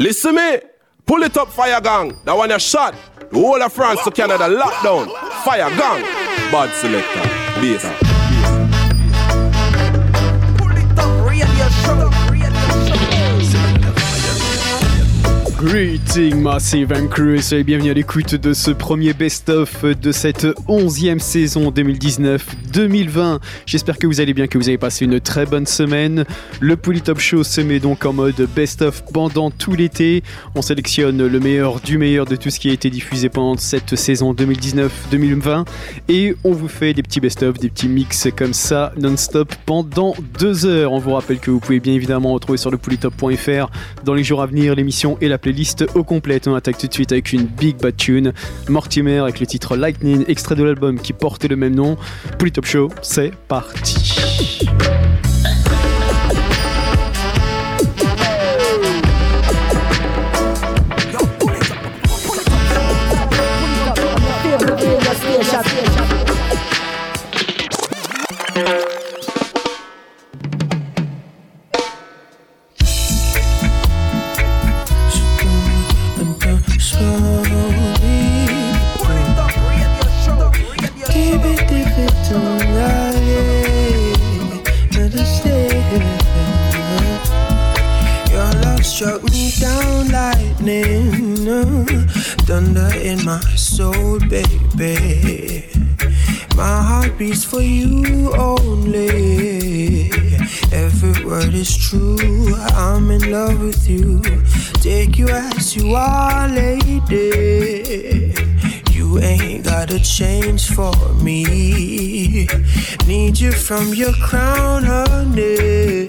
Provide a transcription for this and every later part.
Listen me. Pull it up, fire gang. That one a shot. The whole of France to Canada lockdown. Fire gang. Bad selector. Bass. Greeting Massive and Cruise et bienvenue à l'écoute de ce premier best-of de cette onzième saison 2019-2020. J'espère que vous allez bien, que vous avez passé une très bonne semaine. Le Polytop Show se met donc en mode best-of pendant tout l'été. On sélectionne le meilleur du meilleur de tout ce qui a été diffusé pendant cette saison 2019-2020 et on vous fait des petits best-of, des petits mix comme ça non-stop pendant deux heures. On vous rappelle que vous pouvez bien évidemment retrouver sur le polytop.fr dans les jours à venir l'émission et la playlist au complet. On attaque tout de suite avec une big bad tune. Mortimer avec le titre Lightning, extrait de l'album qui portait le même nom. Show, c'est parti. Thunder in my soul, baby. My heart beats for you only. Every word is true. I'm in love with you. Take you as you are, lady. You ain't gotta change for me. Need you from your crown, honey.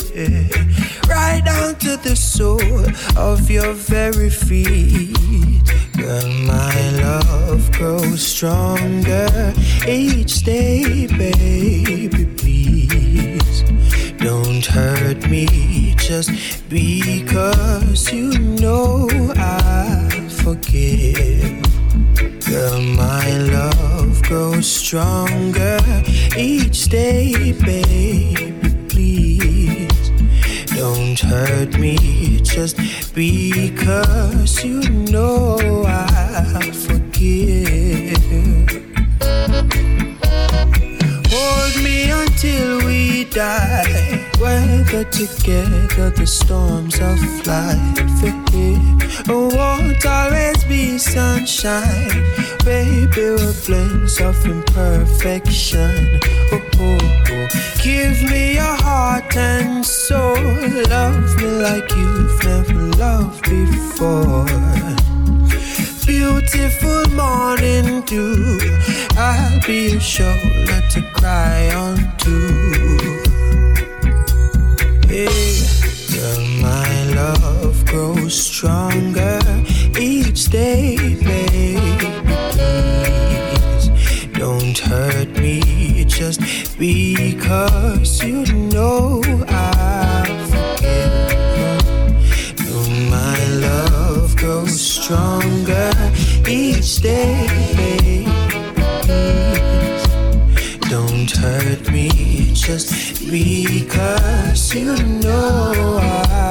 Right down to the sole of your very feet. Girl, my love grows stronger each day, baby. Please don't hurt me just because you know I forgive. Girl, my love grows stronger each day, baby. Don't hurt me just because you know I forgive. Hold me until we die. Weather together the storms of life. It won't always be sunshine. Baby, we're blends of imperfection. Oh, oh, oh. Give me your heart and soul. Love me like you've never loved before. Beautiful morning dew. I'll be your shoulder to cry on to. Hey, my love grows stronger each day, baby. Please don't hurt me just because you know I forgive. No, my love grows stronger each day. Don't hurt me just because you know I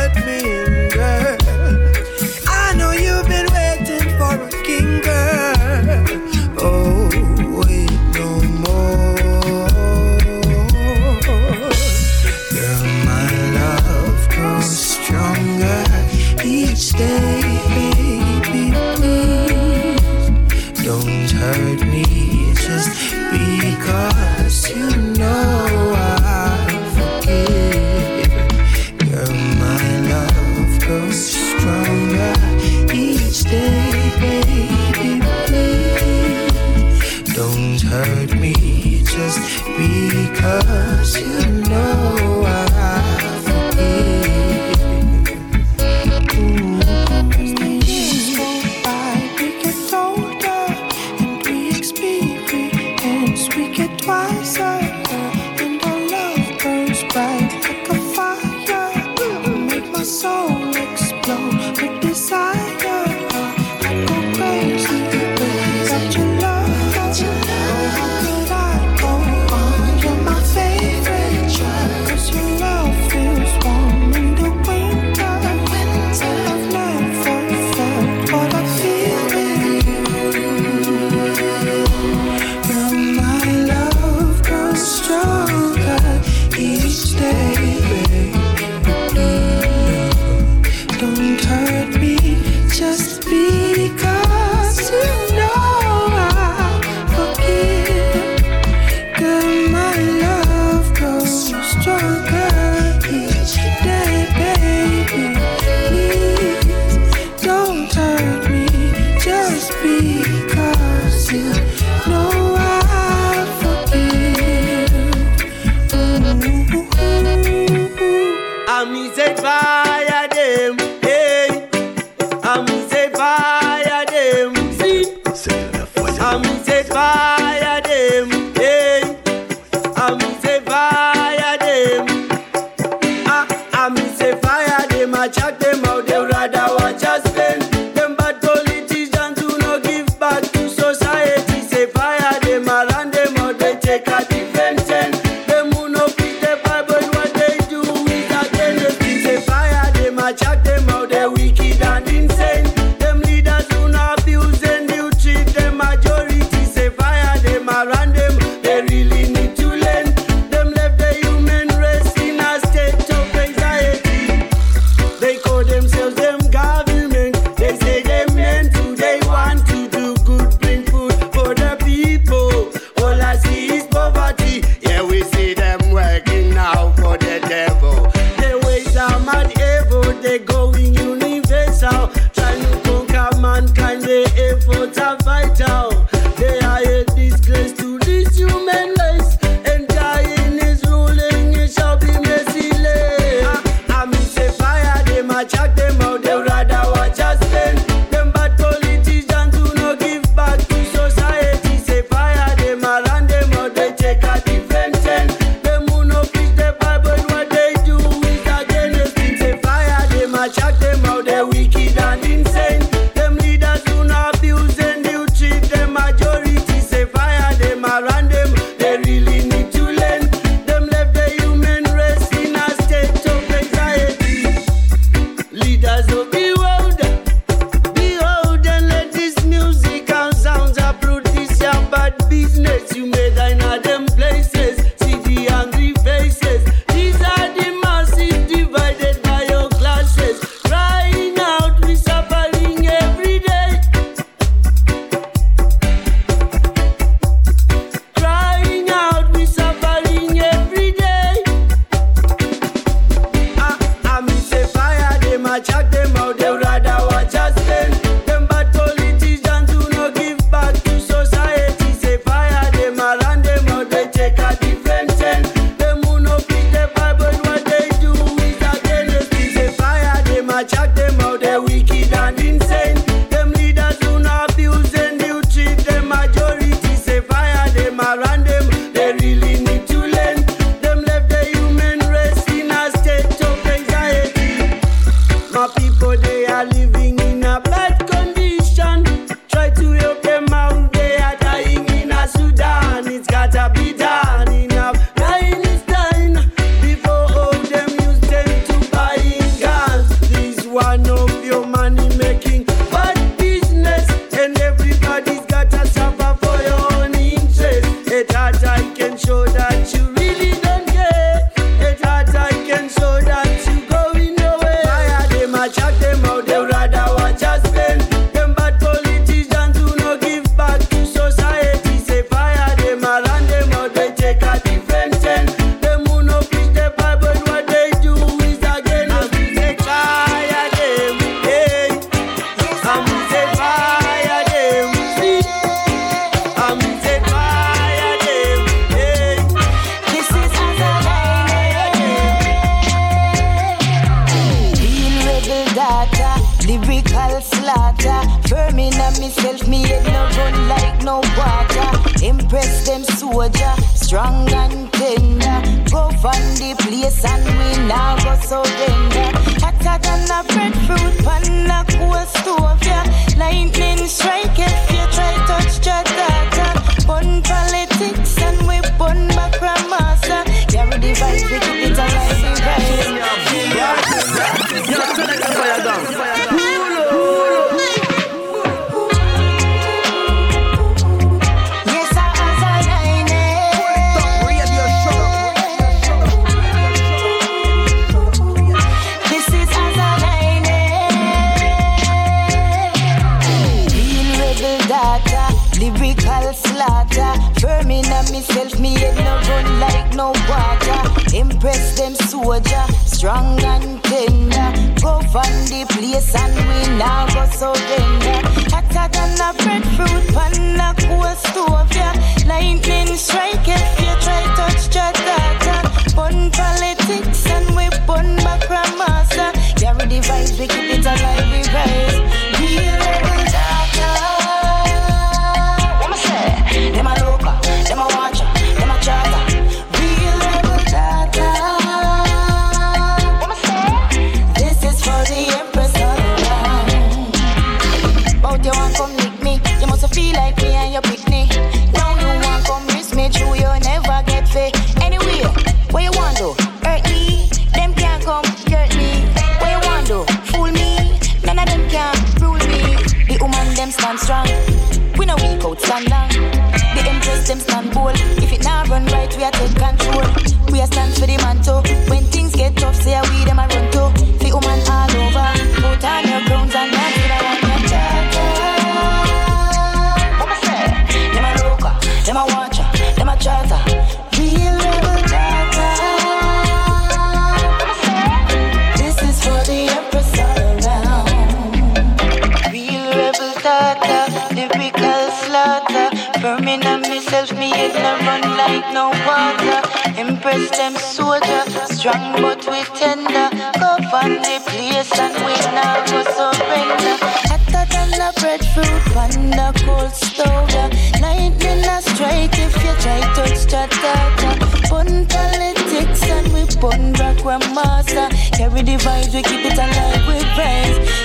strong, but we tender. Govern the place and we now go surrender. Hotter than the breadfruit, panda cold stove. Lightning a straight if you try touch that data. Pun politics and we pun rock grandmaster. Carry the vibes, we keep it alive, we praise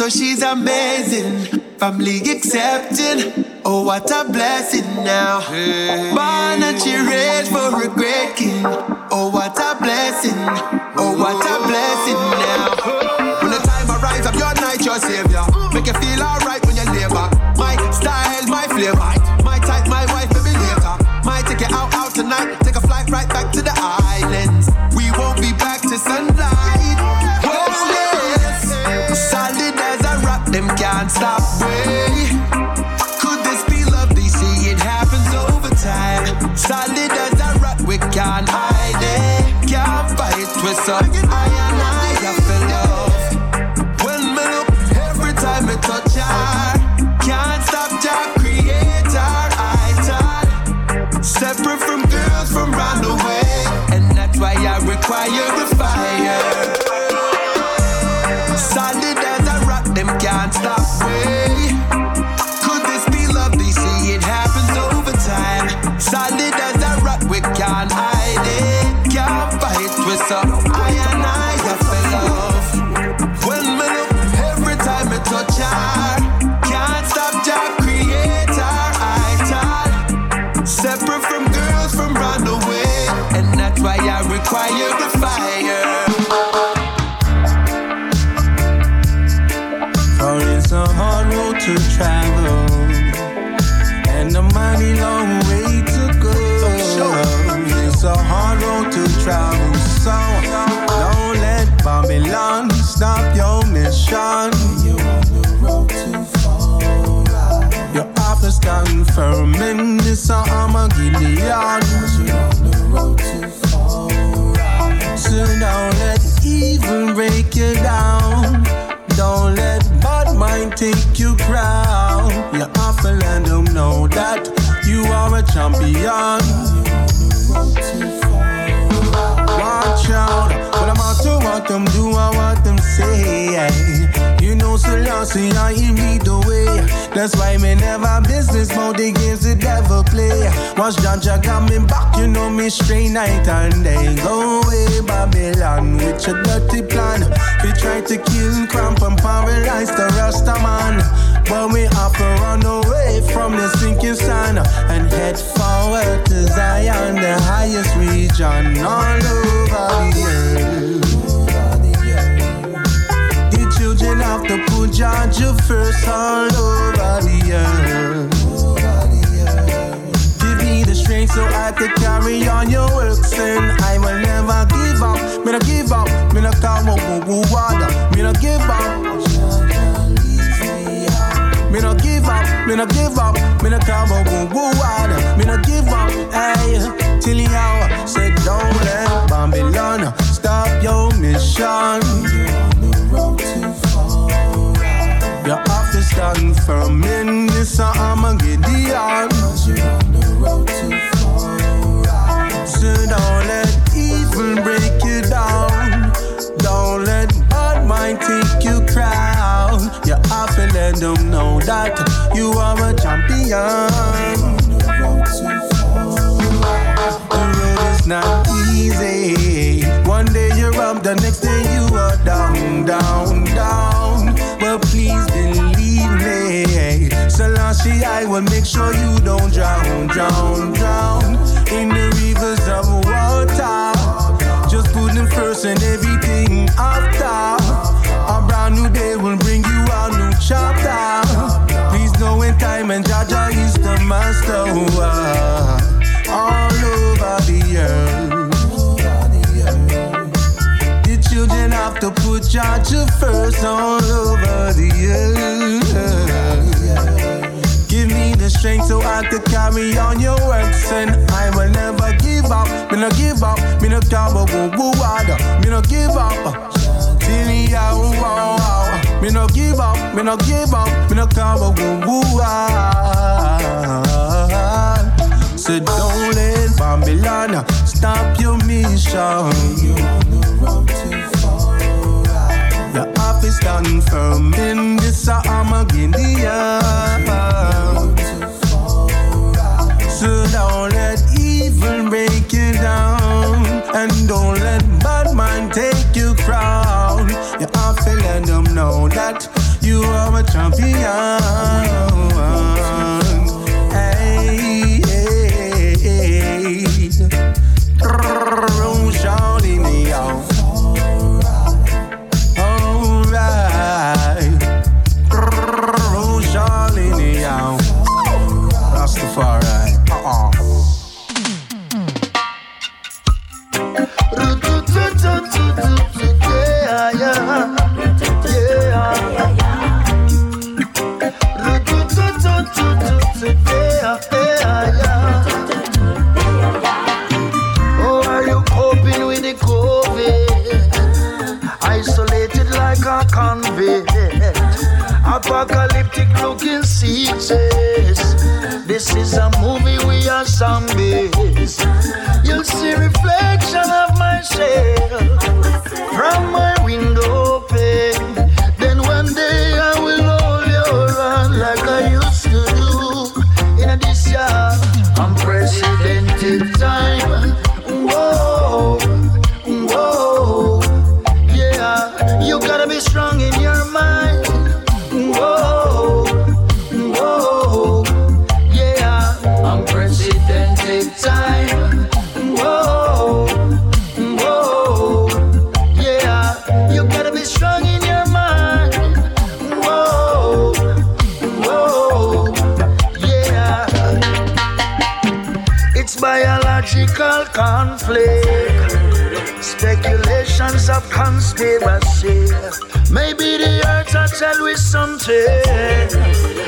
So she's amazing. Family accepting. Oh, what a blessing now. Born and she raised for a great king. Oh, what a blessing. Oh, what a blessing now. When the time arrives, I'm your night, your savior. stop with. So lost, I lead the way. That's why me never business mode, the games the devil play. Once Jah Jah coming back, you know me straight night and day. Go away, Babylon, with your dirty plan. We try to kill, cramp, and paralyze the Rasta man. But we have to run away from the sinking sun and head forward to Zion, the highest region all over the earth. Children have to put Georgia first all over the earth. Give me the strength so I can carry on your works and I will never give up. Me no give up, me no come woo woo water. Me no give up. Me no give up, me no give up, me no come woo woo water. Me no give up, hey, till the hour. Say don't let Babylon stop your mission. Office stand firm in this Armageddon. So don't let evil break you down. Don't let bad mind take you crown. You have to let them know that you are a champion. The road is not easy. One day you're up, the next day you are down, down, down. But please believe me. Selassie, I will make sure you don't drown, drown, drown in the rivers of water. Just put them first and everything after. A brand new day will bring you a new chapter. Please know in time and Jah Jah is the master. All over the earth. Put Georgia first all over the earth. Give me the strength so I could carry on your works and I will never give up. Me no give up, me no cover woo woo. Me no give up. Till the wow, wow. Me no give up, me no give up, me no cover woo woo. So don't let Babylon stop your mission. Office stand firm in this Armageddon. So don't let evil break you down, and don't let bad mind take your crown. You have to let them know that you are a champion. Apocalyptic looking seasons. This is a movie we are zombies. You'll see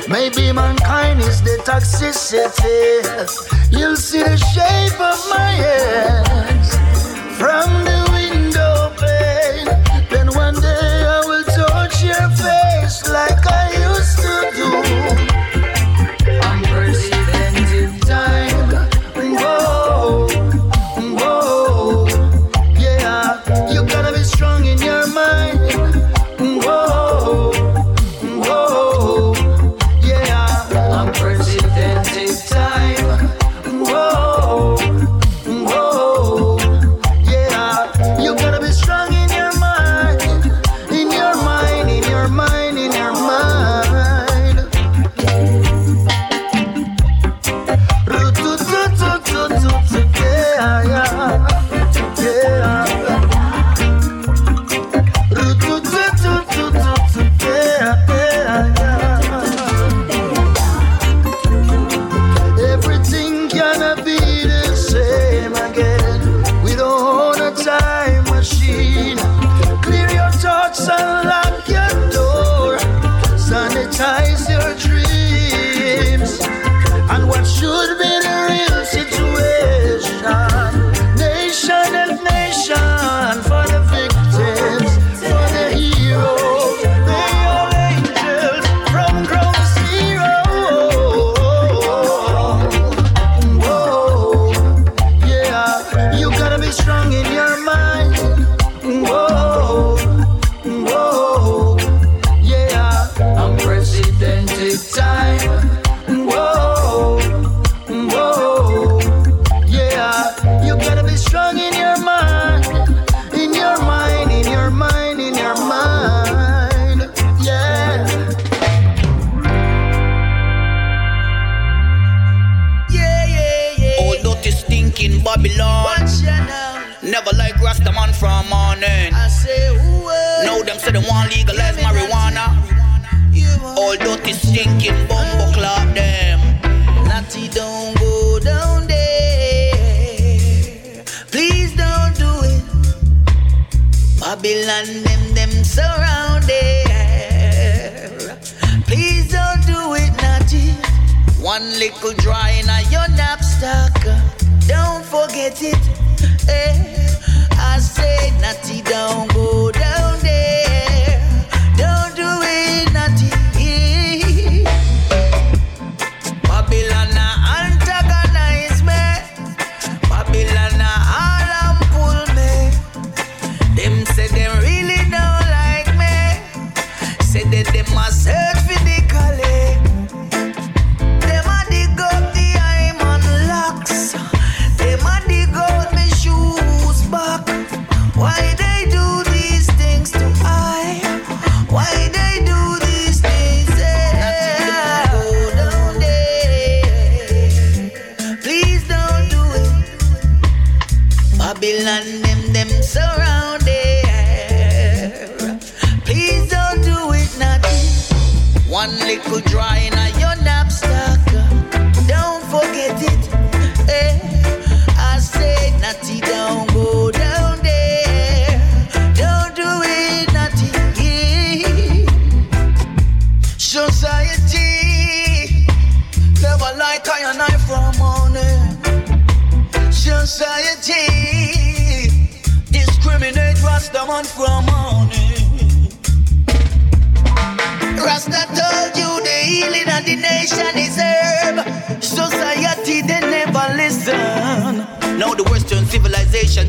Maybe mankind is the toxicity. You'll see the shape of my hands from the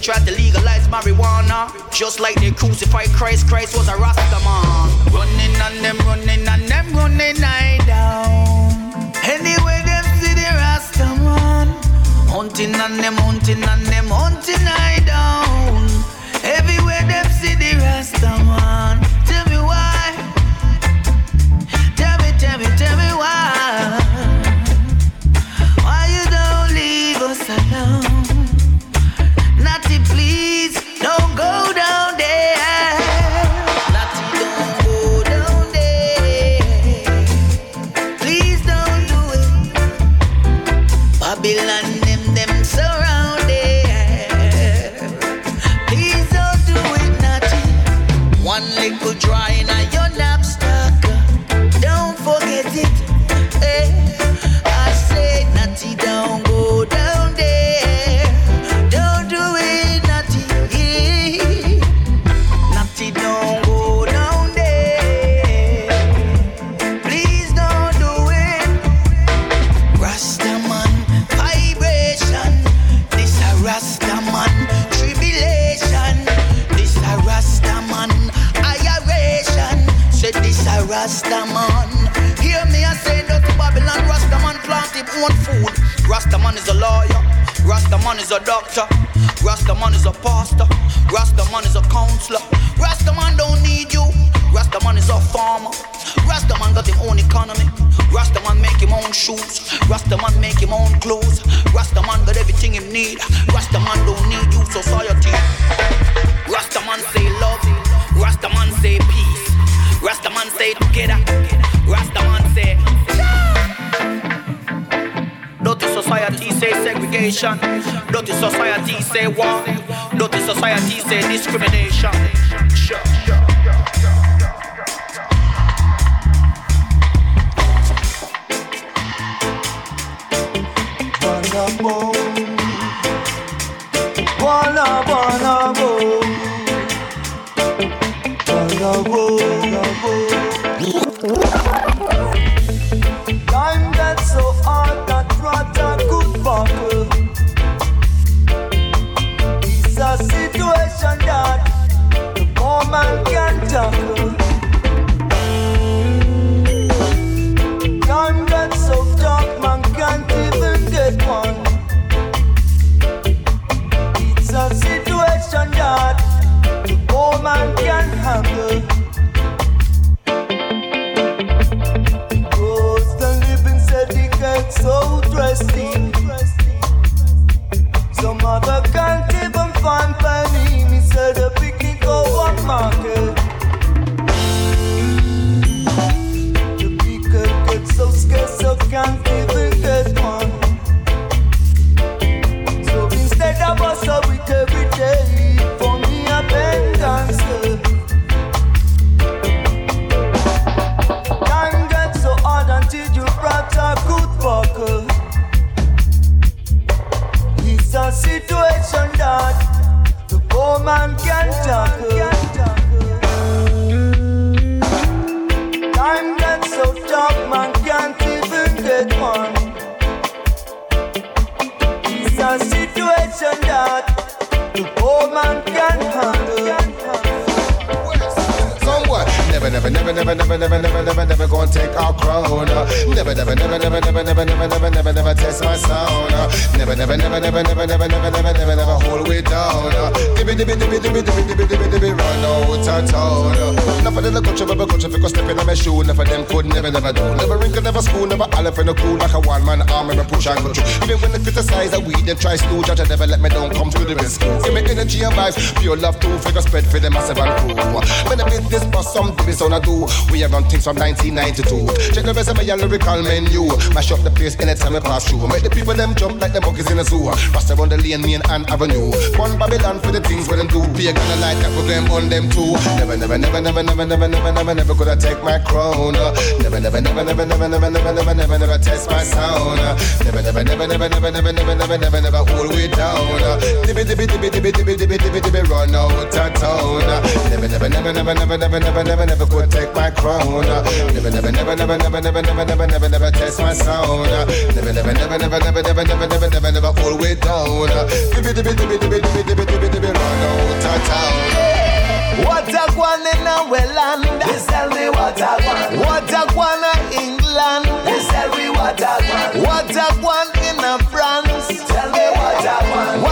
tried to legalize marijuana. Just like they crucified Christ, Christ was a Rasta man. Running on them, running on them, running I down. Anyway, them see the Rasta man. Hunting on them, hunting on them, hunting I down. Everywhere see the rest Rastaman is a lawyer. Rastaman is a doctor. Rastaman is a pastor. Rastaman is a counselor. Rastaman don't need you. Rastaman is a farmer. Rastaman got his own economy. Rastaman make him own shoes. Rastaman make him own clothes. Rastaman got everything he need. Rastaman don't need you, society. Rastaman say love. Rastaman say peace. Rastaman say together. Rastaman say. Society say segregation. Dirty society say war. Dirty society say discrimination. Sure. Wanna, wanna go. Wanna go, Never, never, never, never, never, never, never, never, never gonna take our crown. uh. Never, never, never, never, never, never, never, never, never, never test my sound. uh. Never, never, never, never, never, never, never, never, never, never hold way down. uh. Dibby, dibby, dibby, dibby, dibby, dibby, dibby, dibby, run out of town. uh. Enough the country, but country, because step in on my shoe. Of them could never, never do. Never wrinkle, never spoon, never olive in the cool like a one man arm, never push and through. Even when they criticize that we then try slew, judge, I never let me down, come to the rescue. Give me energy and vibes, pure love too, figure spread for the massive and crew. When I beat this bus, some dibby sound I do. We have run things from 1992. Check the of my lyrical menu. Mash up the place anytime I pass through. Make the people them jump like the monkeys in a zoo. Rasta on the lane, me and Avenue. One Babylon for the things we them do. Be a gonna like that we them on them too. Never, never, never, never, never, never, never, never, never I take my crown. Never, never, never, never, never, never, never, never, never, never test my sound. Never, never, never, never, never, never, never, never, never, never hold way down. Dibby, dibby, dibby, dibby, dibby, dibby, dibby, run out of town. Never, never, never, never, never, never, never, never, never could take my crown. Never, never, never, never, never, never, never, never, never, never test my sound. Never, never, never, never, never, never, never, never, never, never hold way down. Dibby, dibby, dibby, dibby, dibby, dibby, dibby, dibby, run out of town. What a guan in our land? Please tell me what a guan. What a guan in England? Please tell me what a guan. What a guan in a France? Tell me what a guan.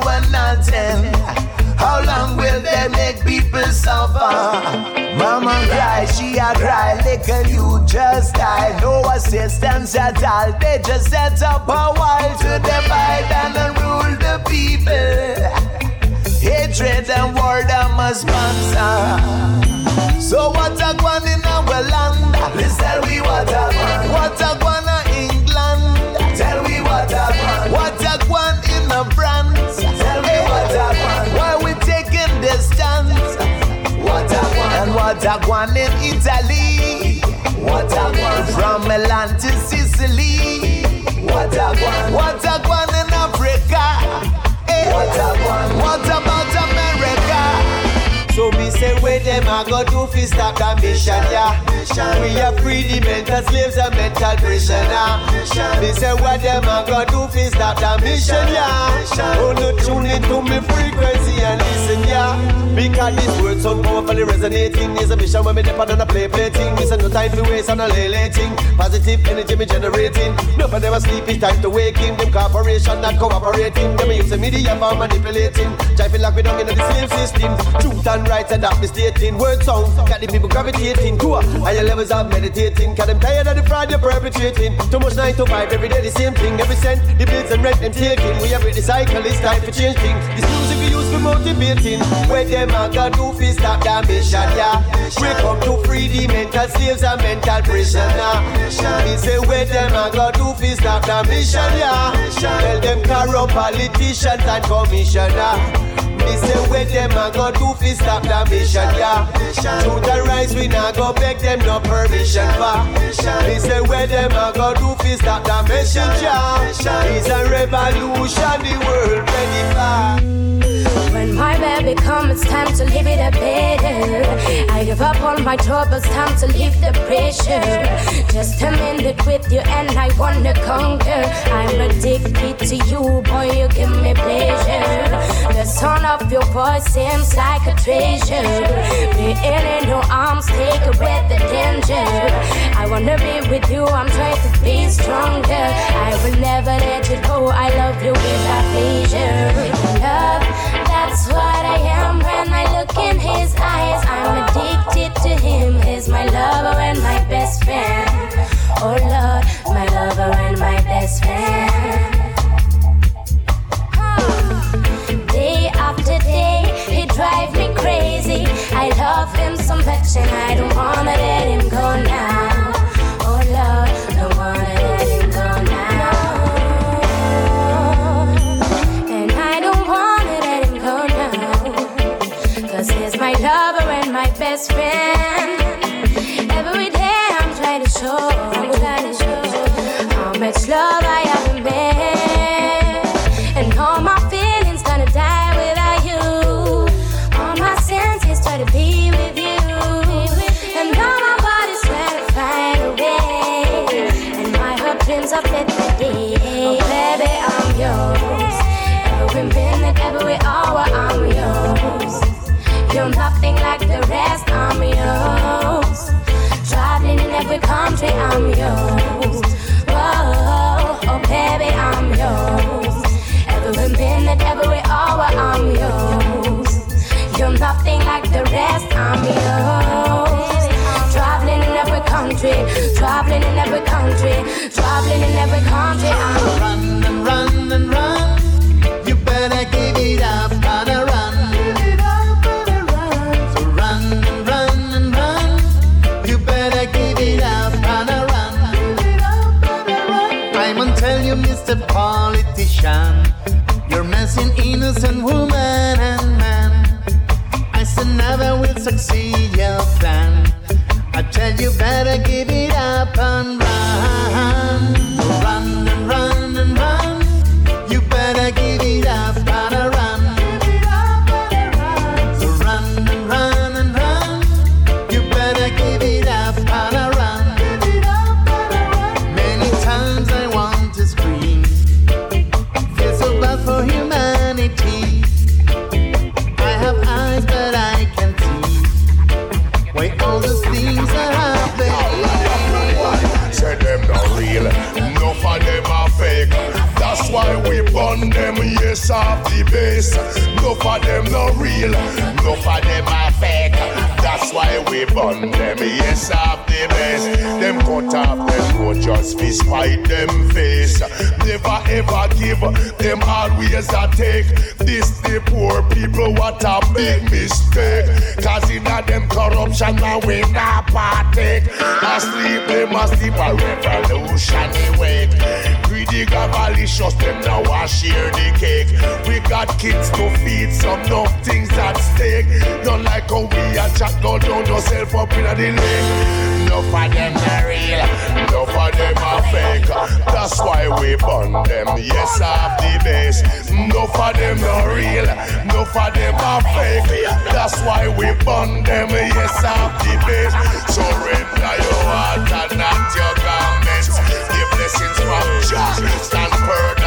Kept doing nothing. How long will they make people suffer? Mama cry, she a cry, little you just die. No assistance at all. They just set up a wall to divide and rule the people. Hatred and war them a sponsor. So what a gone in our land? Tell me what a gone. What a What I want in Italy. What I want from Milan to Sicily. What I want. What I want in Africa. Hey. What I want. What so me say where them a go do fi stop that mission, yeah. We are free the mental slaves and mental prisoner. Me say what them a go do fi stop that mission, yeah. Oh, no tune into me frequency and listen, yeah. Because this word so powerfully resonating is a mission when me depend on a play play thing. This no time to waste on a lay lay thing. Positive energy me generating. Nobody never sleep, it's time to waking. Them corporation not cooperating. Them use the media for manipulating. Driving like we don't in the slave system. Truth and right and that misstating. Word sound got the people gravitating. Cool. Higher levels of meditating. Cause them tired of the fraud you're perpetrating. Too much nine to five every day the same thing. Every cent the bills and rent them taking. We have the cycle. It's time for change things. This music we use for motivating. Where them a gonna do fi stop the mission, yeah. We come to free the mental slaves and mental prisoner. Me say where them a gonna do fi stop the mission, yeah. Tell them corrupt politicians and commissioner. Me say where them a go do fi stop the mission, yeah. To the rise we not go beg them no permission for. Me say where them a go do fi stop the mission, yeah. It's a revolution the world ready for. When my baby comes, it's time to live it a better. I give up all my troubles, time to leave the pressure. Just a minute with you, and I wanna conquer. I'm addicted to you, boy, you give me pleasure. The sound of your voice seems like a treasure. Being in your arms, take away the danger. I wanna be with you, I'm trying to be stronger. I will never let you go, I love you without pleasure. Love, that's what I am when I look in his eyes. I'm addicted to him, he's my lover and my best friend. Oh Lord, my lover and my best friend. Day after day, he drive me crazy. I love him so much and I don't wanna let him go now. The rest, I'm yours. Traveling in every country, I'm yours. Whoa, oh baby, I'm yours. Every minute, every hour, I'm yours. You're nothing like the rest, I'm yours. Traveling in every country, traveling in every country, traveling in every country, I'm Run and run and run. You're innocent woman and man. I said never will succeed your plan. I tell you better give it up and. Run yes, off the base. Enough of them not real, enough of them are fake. That's why we burn them, yes, off the base. Them cut off them road just fi spite them face. Never ever give, them always a take. This the poor people, what a big mistake. Cause in a them corruption now we not partake. Asleep, they must sleep a revolution we the gabalicious, them now I share the cake. We got kids to feed, some no things at stake. Not like how we a chat, go down yourself up in the lake. Enough of them are real, enough of them are fake. That's why we burn them, yes, off the base. Enough of them are real, enough of them are fake. That's why we burn them, yes, off the base. Surrender your heart and not your blessings from Jah. Stand firm.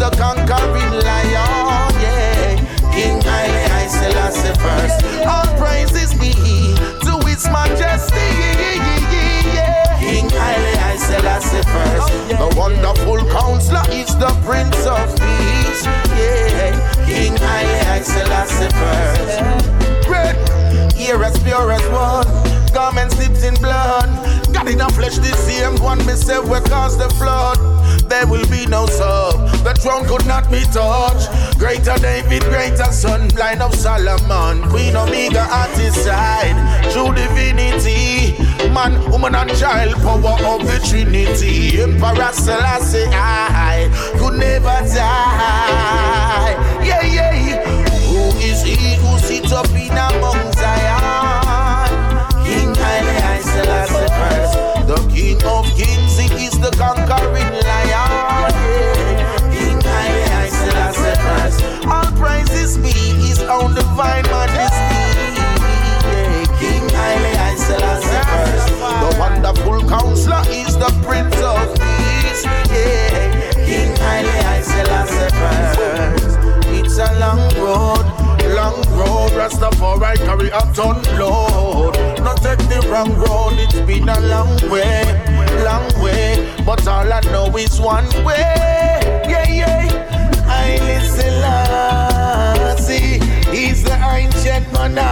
The conquering lion. Yeah, King Haile I Selassie first. All praises be to His Majesty. Yeah. King Haile I Selassie first, the wonderful counselor is the Prince of Peace. Yeah, King Haile I Selassie first. Great, here as pure as one, garments dipped in blood. God in the flesh, the same one myself will cause the flood. There will be no sub, the throne could not be touched. Greater David, greater son, blind of Solomon, Queen Omega at his side, true divinity, man, woman, and child, power of the Trinity. Emperor Selassie, I could never die. Yeah, yeah. Who is he who sits up in a Mount Zion? King Haile Selassie first, the King of Kings, he is the conquering Rastafari carry a ton load. Not take the wrong road. It's been a long way, long way. But all I know is one way. Yeah, yeah. I listen. He's the ancient monarchy.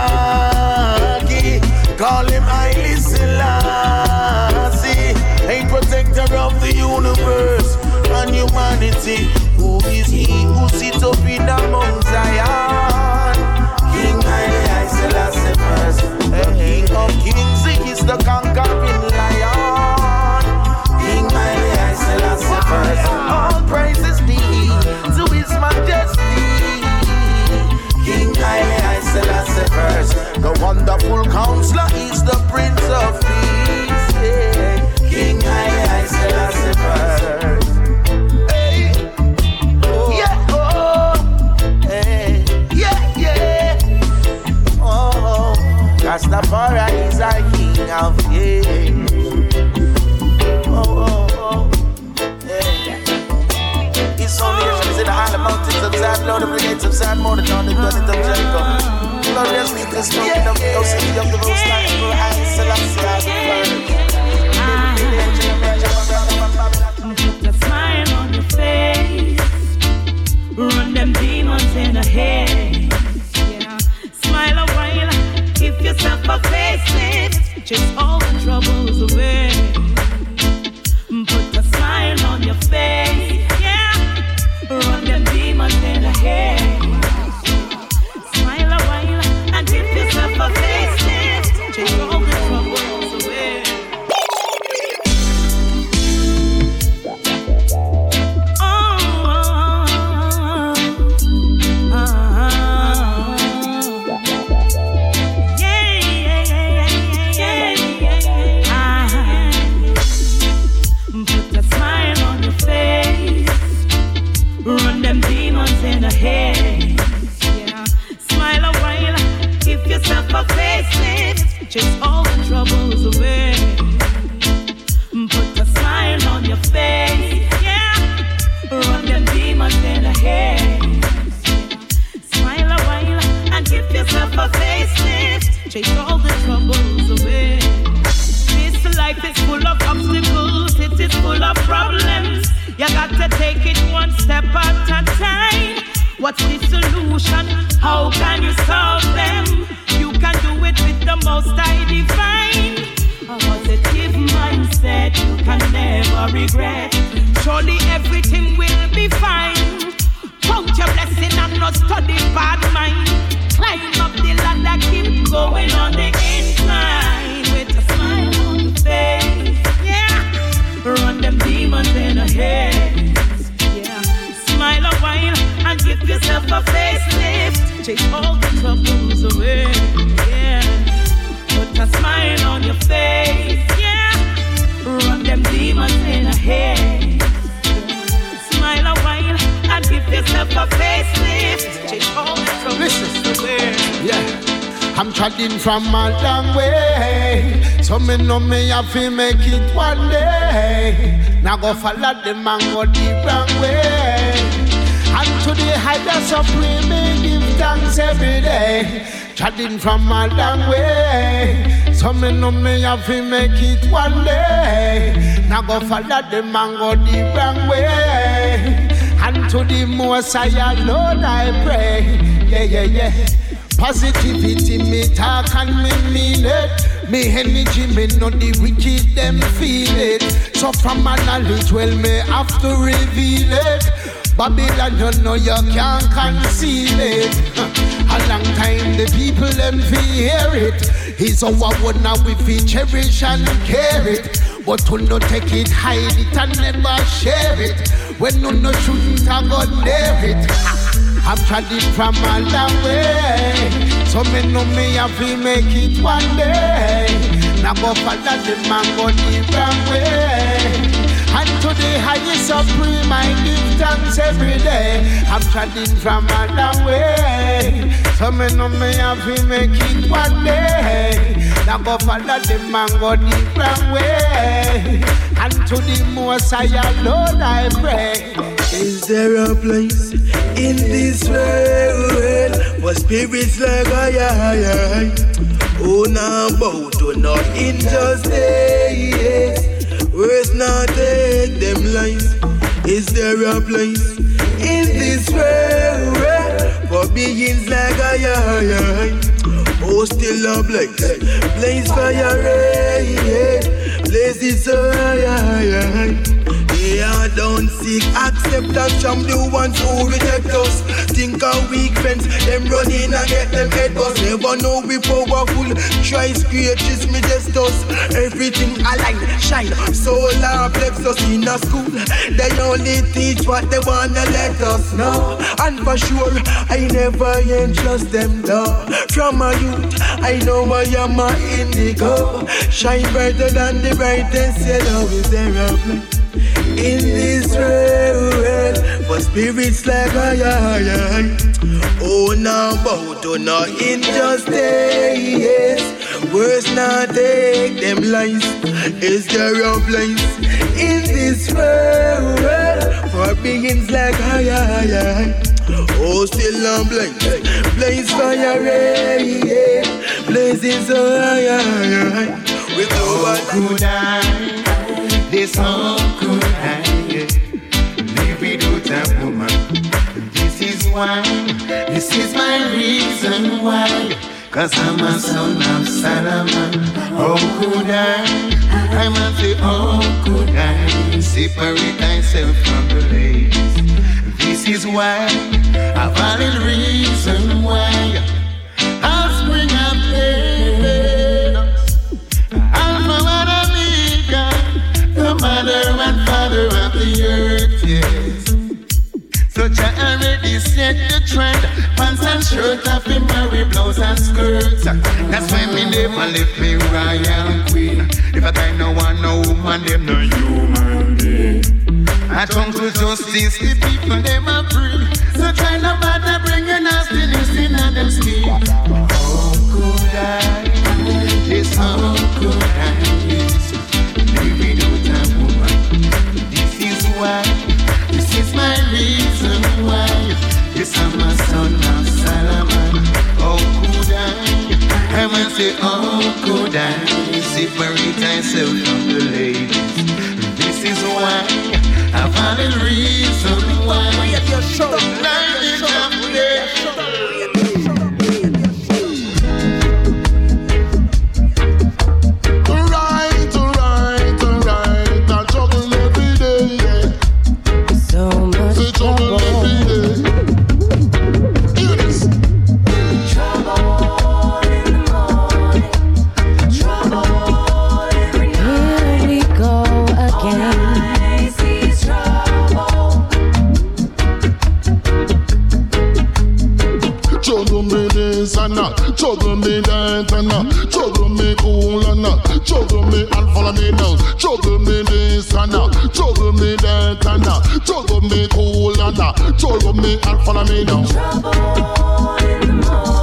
Call him I listen. A protector of the universe and humanity. Who is he who sits up in the Mount Zion? First, the King of Kings, is the conquering lion. King Haile I Selassie first, all praises be to His Majesty. King Haile I Selassie first, the wonderful counselor is the Prince of Peace. Rastafari is our King of Kings. Oh, oh, oh, yeah. His own nations in the high mountains of Zion, Lord of the gates of Zion, more than the dwellings of Jacob. Gloriously to smoke the ghost city of the most high, Put a smile on your face. Run them demons in the head. Chase all the troubles away. Put a smile on your face. Yeah. Run them demons in the head. What's the solution? How can you solve them? You can do it with the most I divine. A positive mindset, you can never regret. Surely everything will be fine. Count your blessing and not study bad mind. Climb up the ladder, keep going on the incline with a smile on your face. Yeah, run them demons in ahead. Yeah, a facelift. Chase all the troubles away. Yeah, put a smile on your face. Yeah, run them demons in ahead. Smile a while and give yourself a facelift. Chase all the troubles away. Yeah. I'm trotting from a long way. So me know me have to make it one day. Now go follow the man go the wrong way. And to the higher supreme, me give thanks every day. Trotting from a long way. So me know me have to make it one day. Now go follow the man go the wrong way. And to the most high alone I pray. Yeah, yeah, yeah. Positivity me talk and me mean it. Me energy me know the wicked them feel it. So from my knowledge well me have to reveal it. Babylon you know you can't conceal it. A long time the people them feel it. It's our one now we feel cherish and care it. But to no take it, hide it and never share it. When no no shouldn't have go near it. I'm trying from a long way. So me know me have to make it one day. Now go follow the man go the wrong way. And to the highest supreme I give thanks every day. I'm trying from a long way. So me know me have to make it one day. Now go follow the man go wrong way. And to the most high alone I pray. Is there a place in this world for spirits like I, I, I? Oh, now bow to not injustice. Words not take them lives. Is there a place in this world for beings like I, I, I? Oh, still a blaze, blaze fire, blaze it so high, high. Yeah, don't seek acceptance from the ones who reject us. Think our weak friends, them run in and get them head bust. Never know we powerful. Try scratches me just us. Everything align, shine, solar plexus in a school. They only teach what they wanna let us know. And for sure, I never entrust them though. From a youth, I know I am a indigo. Shine brighter than the brightest yellow. Is there? In this world for spirits like I, I, I. Oh, now bow to no injustice. Words not take them lies. Is there a place in this world for beings like I, I, I? Oh, still I'm blaze, blaze fire, yeah, blazing so high, high, high. With over oh, could I? This could I live without a woman? This is why, this is my reason why. Cause I'm a son of Solomon. How could I? I must say, how could I separate myself from the ladies? This is why, a valid reason why. Jah already set the trend. Pants and shirt off in Mary blouse and skirts. That's why me never left me royal queen. If I guy no one no woman, them no human being. Come to justice, the people them are free. So try no bother bring your nastiness in on them skin. How could I? Yes, how could I? Yes. Live without a woman. This is why my reason why. Yes, I'm a son of Solomon. Oh, how could I? I must say, how oh, could I separate myself oh, the ladies? This is why I found a reason why. Life is up. me light and uh, juggle me cool and uh, juggle me and follow me down. Juggle me this and uh, juggle me that and uh, juggle me cool and uh, juggle me and follow me down. Trouble in the morning.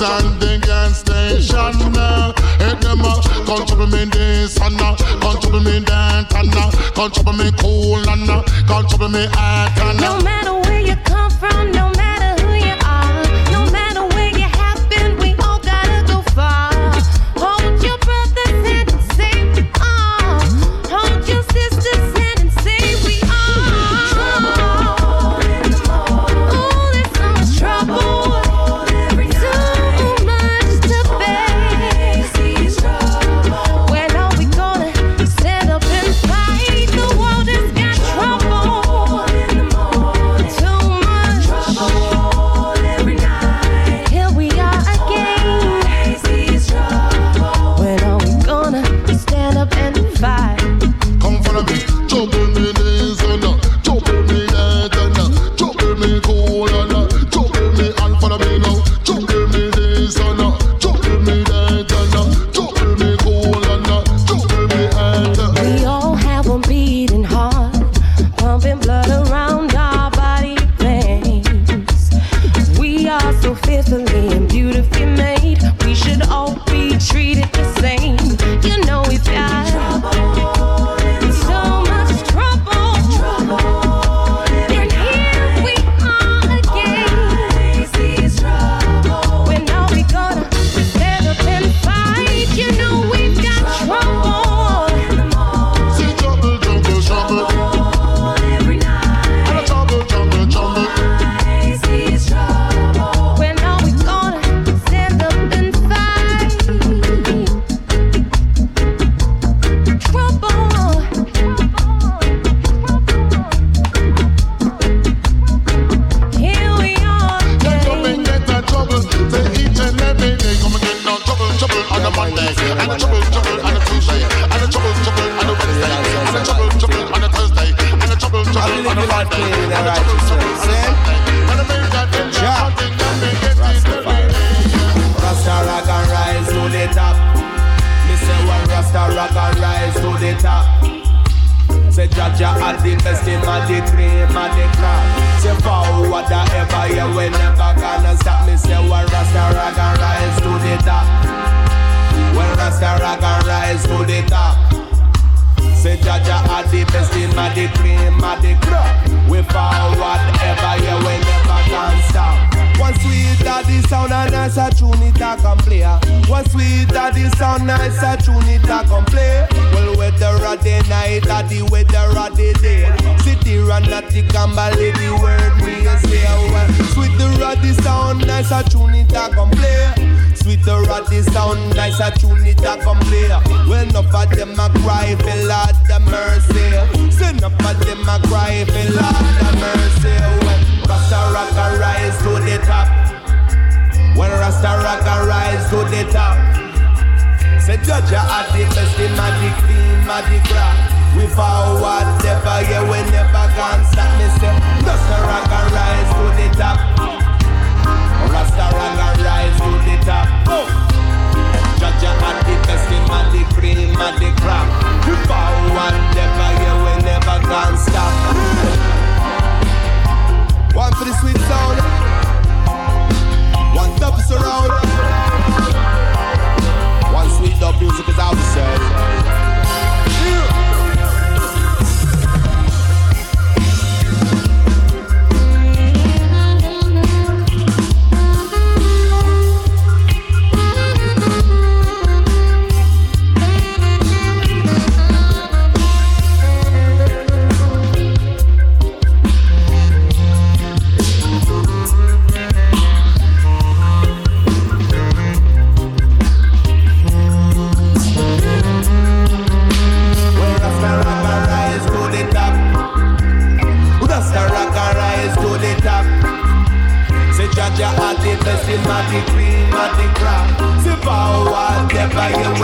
And the gang station. Them come trouble me this and come trouble me that and come trouble me cool and come trouble me and. No matter where you come.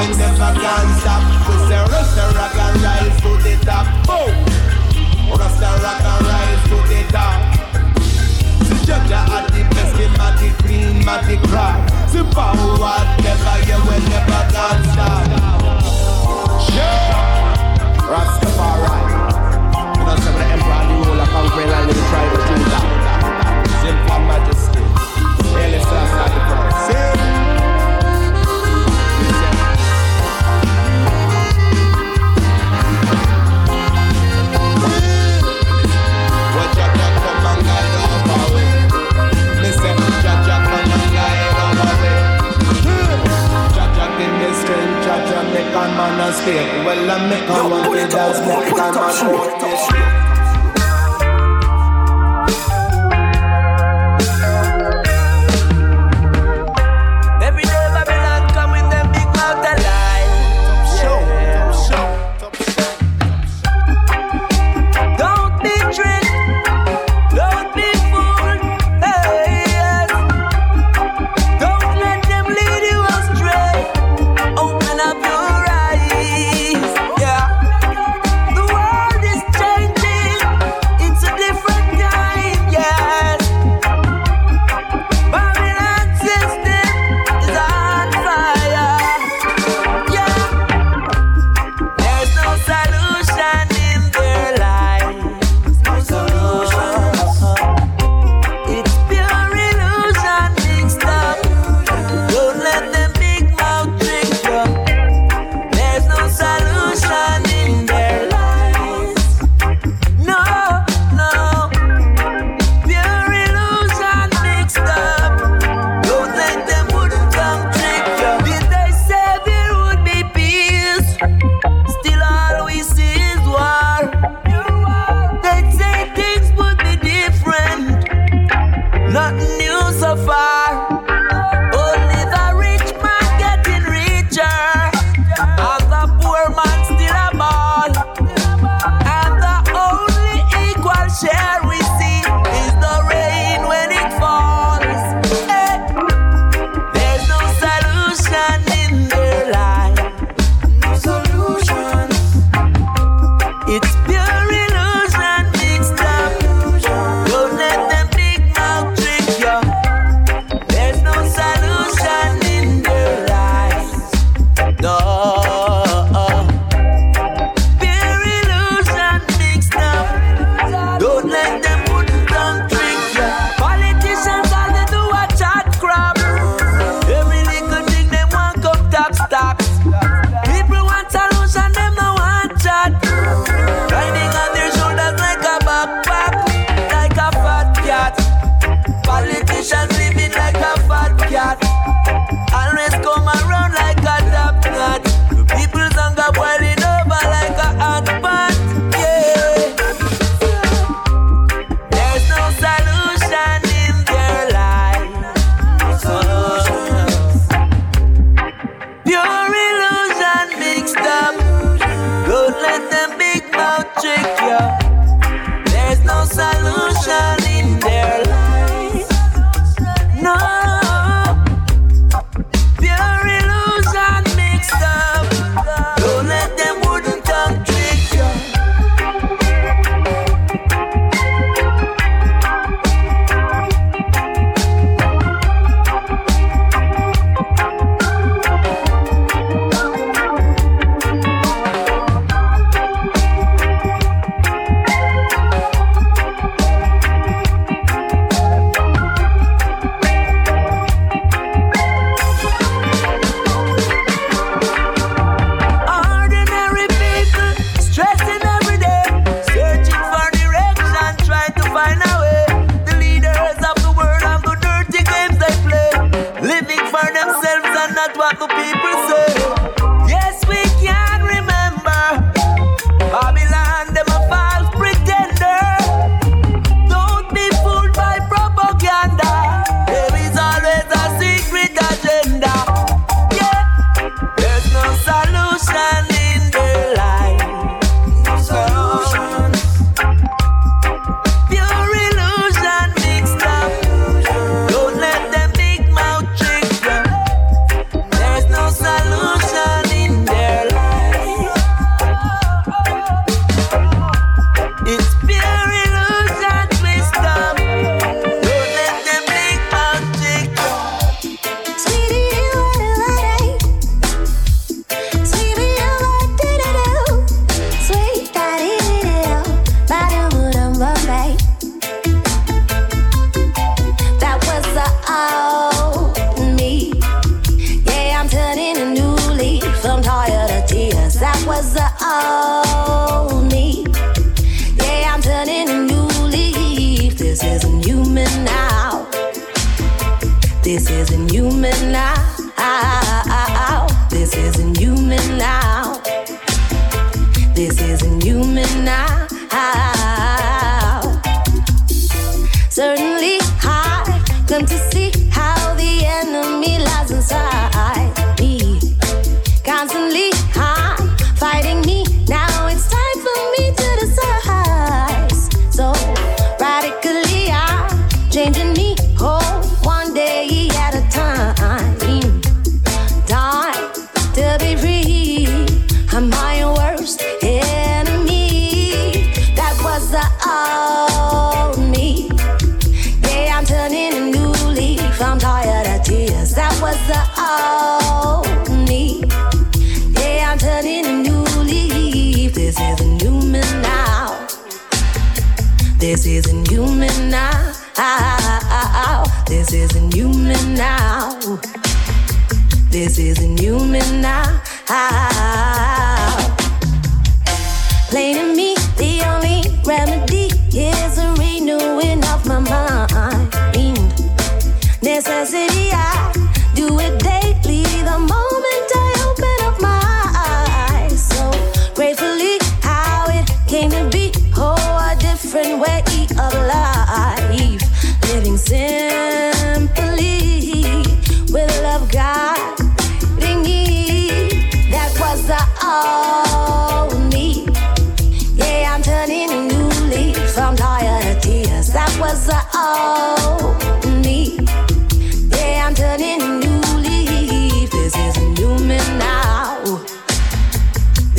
we never can stop. We say Rasta rock and rise to the top. Boom! Rasta rock and rise to the top. The judge at the best, the mighty clean, the cry. The power never, yeah, we never can stop. Yeah! Rastafari. You know, some of the emperor, the whole of Conqueror, and the tribe of Jamaican man and state. Well, I'm Jamaican man with that Jamaican man.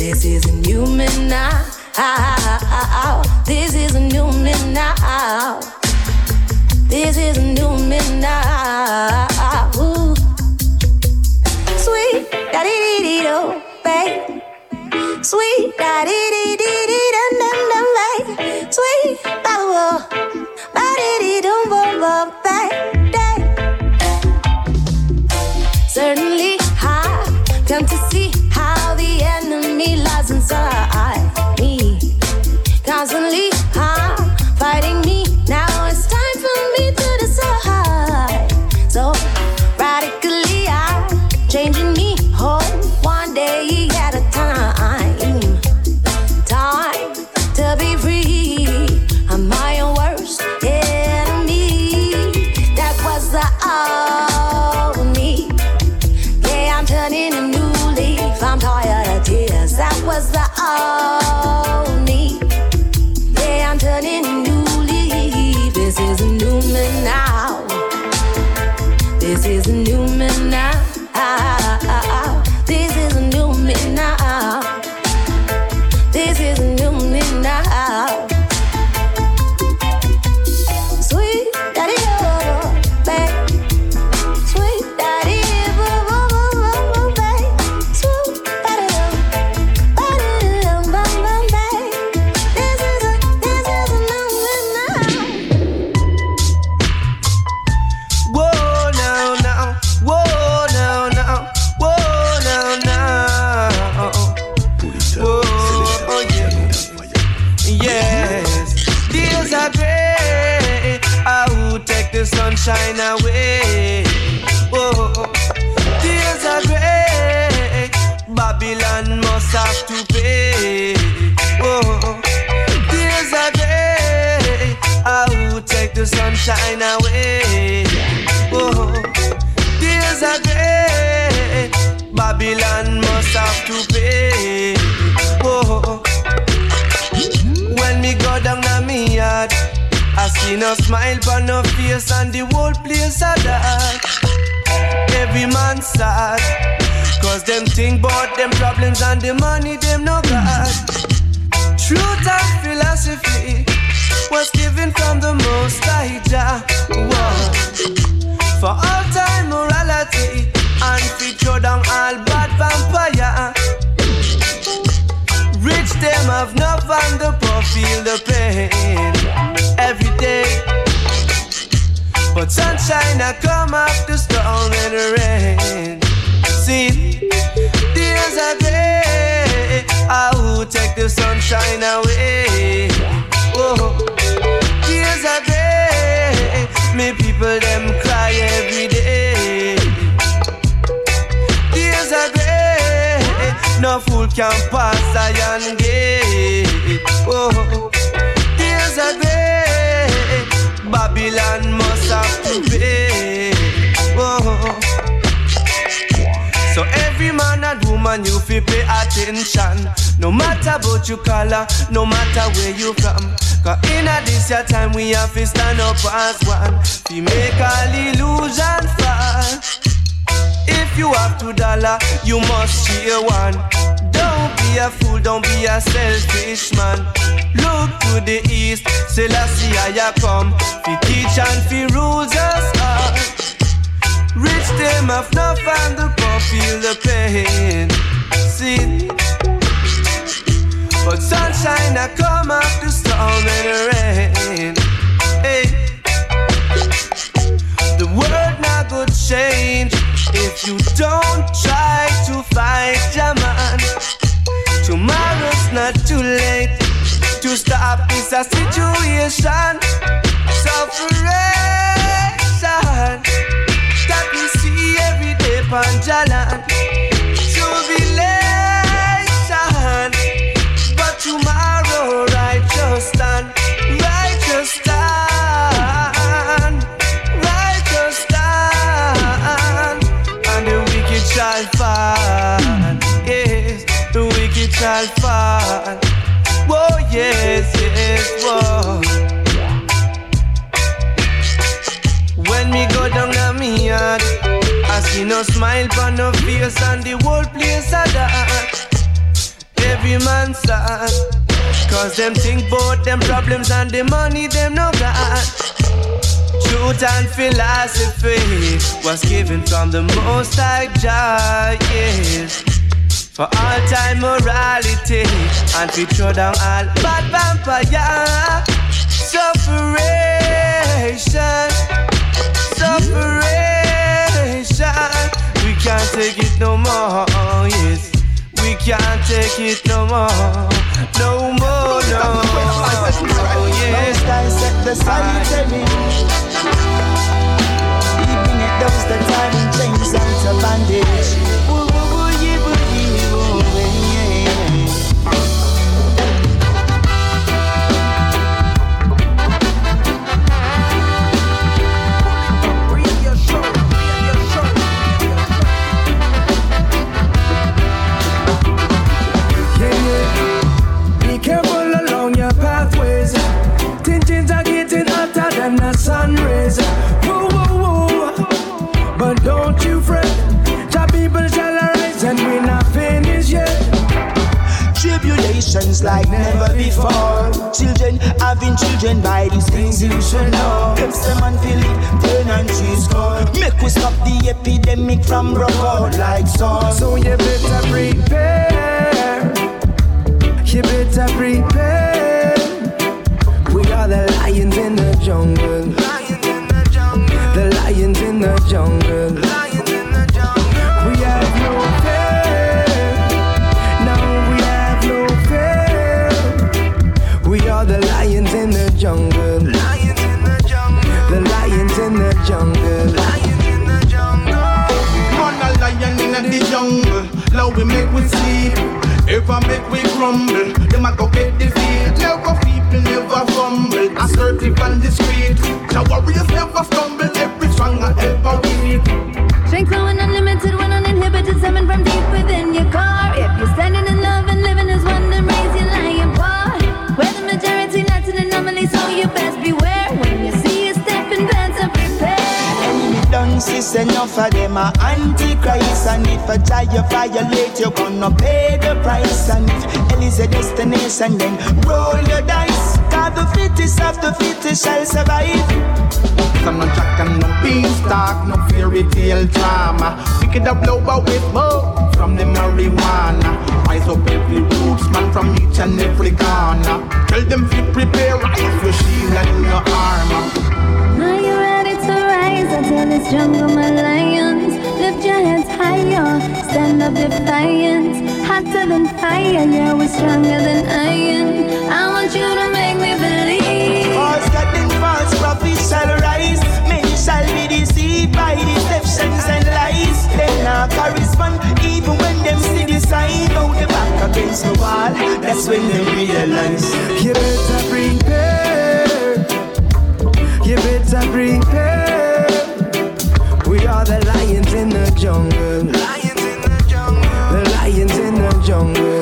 This isn't human now. This isn't human now. This isn't human now. Ooh. Sweet da dee dee dee do, babe. Sweet da dee dee dee dee dum dum dum, babe. Sweet ba ba ba dee dee dum bum bum, babe. Enemy see no smile on no face and the whole place a dark. Every man sad, cause them think about them problems and the money them no got. Truth and philosophy was given from the most high Jah. For all time morality and feature down all bad vampire. Rich them have no and the poor feel the pain day. But sunshine I come after storm and rain. See, days are gray. I will take the sunshine away. Oh, days are gray. Me people them cry every day. Days are gray. No fool can pass Zion gate. Oh, days are gray. Babylon must have to pay. So every man and woman you fi pay attention. No matter about your color, no matter where you from. Cause in a this your time we have to stand up as one. We make all illusion fall. If you have two dollar, you must share one be a fool, don't be a selfish man. Look to the east, Selassie I come. Fi teach and fi rules us. Rich them have not and the poor feel the pain. See? But sunshine I come after storm and rain. Hey. The world not gonna change if you don't try to fight your man. Tomorrow's not too late to stop this situation. suffering that we see every day, Panjalan. Jubilation, but tomorrow, right, just stand. Shall fall. Whoa, yes, yes, whoa. When me go down to me yard, I see no smile on no face and the whole place a dark. Every man sad, cause them think bout them problems and the money them no got. Truth and philosophy was given from the most high yes. For all time morality and we throw down all bad vampire. Sufferation Sufferation We can't take it no more, yes. We can't take it no more No more, no. Oh yes. Dissect the solitary Even it those that are in chains and to bandage Like never before. Children having children by these things you should know. If the man feel it, turn and choose go. Make we stop the epidemic from broke out like so. So you better prepare. You better prepare. We are the lions in the jungle. lions in the jungle. The lions in the jungle. Ever make we crumble, them a go get defeat. Never people never fumble, assertive and discreet. The warriors never stumble, every strong and ever weak. Strength flowing unlimited when uninhibited, summon from deep within your core. Sis enough of them are antichrist And if a child you violate you gonna pay the price And if hell is a destination then roll your dice Cause the fittest of the fittest shall survive Some no jack and no beanstalk, no fairy tale drama. Pick it up lower with more from the marijuana. Rise up every roots man from each and every corner. Tell them fit prepare, rise your shield and your armor. I tell this jungle, my lions. Lift your heads higher, stand up defiant. Hotter than fire, yeah, we're stronger than iron. I want you to make me believe. False God and false prophets shall rise Many shall be deceived by deceptions and lies They not correspond even when them see the sign Out the back against the wall, that's when they realize You better prepare. You better prepare. The lions in the jungle. Lions in the jungle. The lions in the jungle.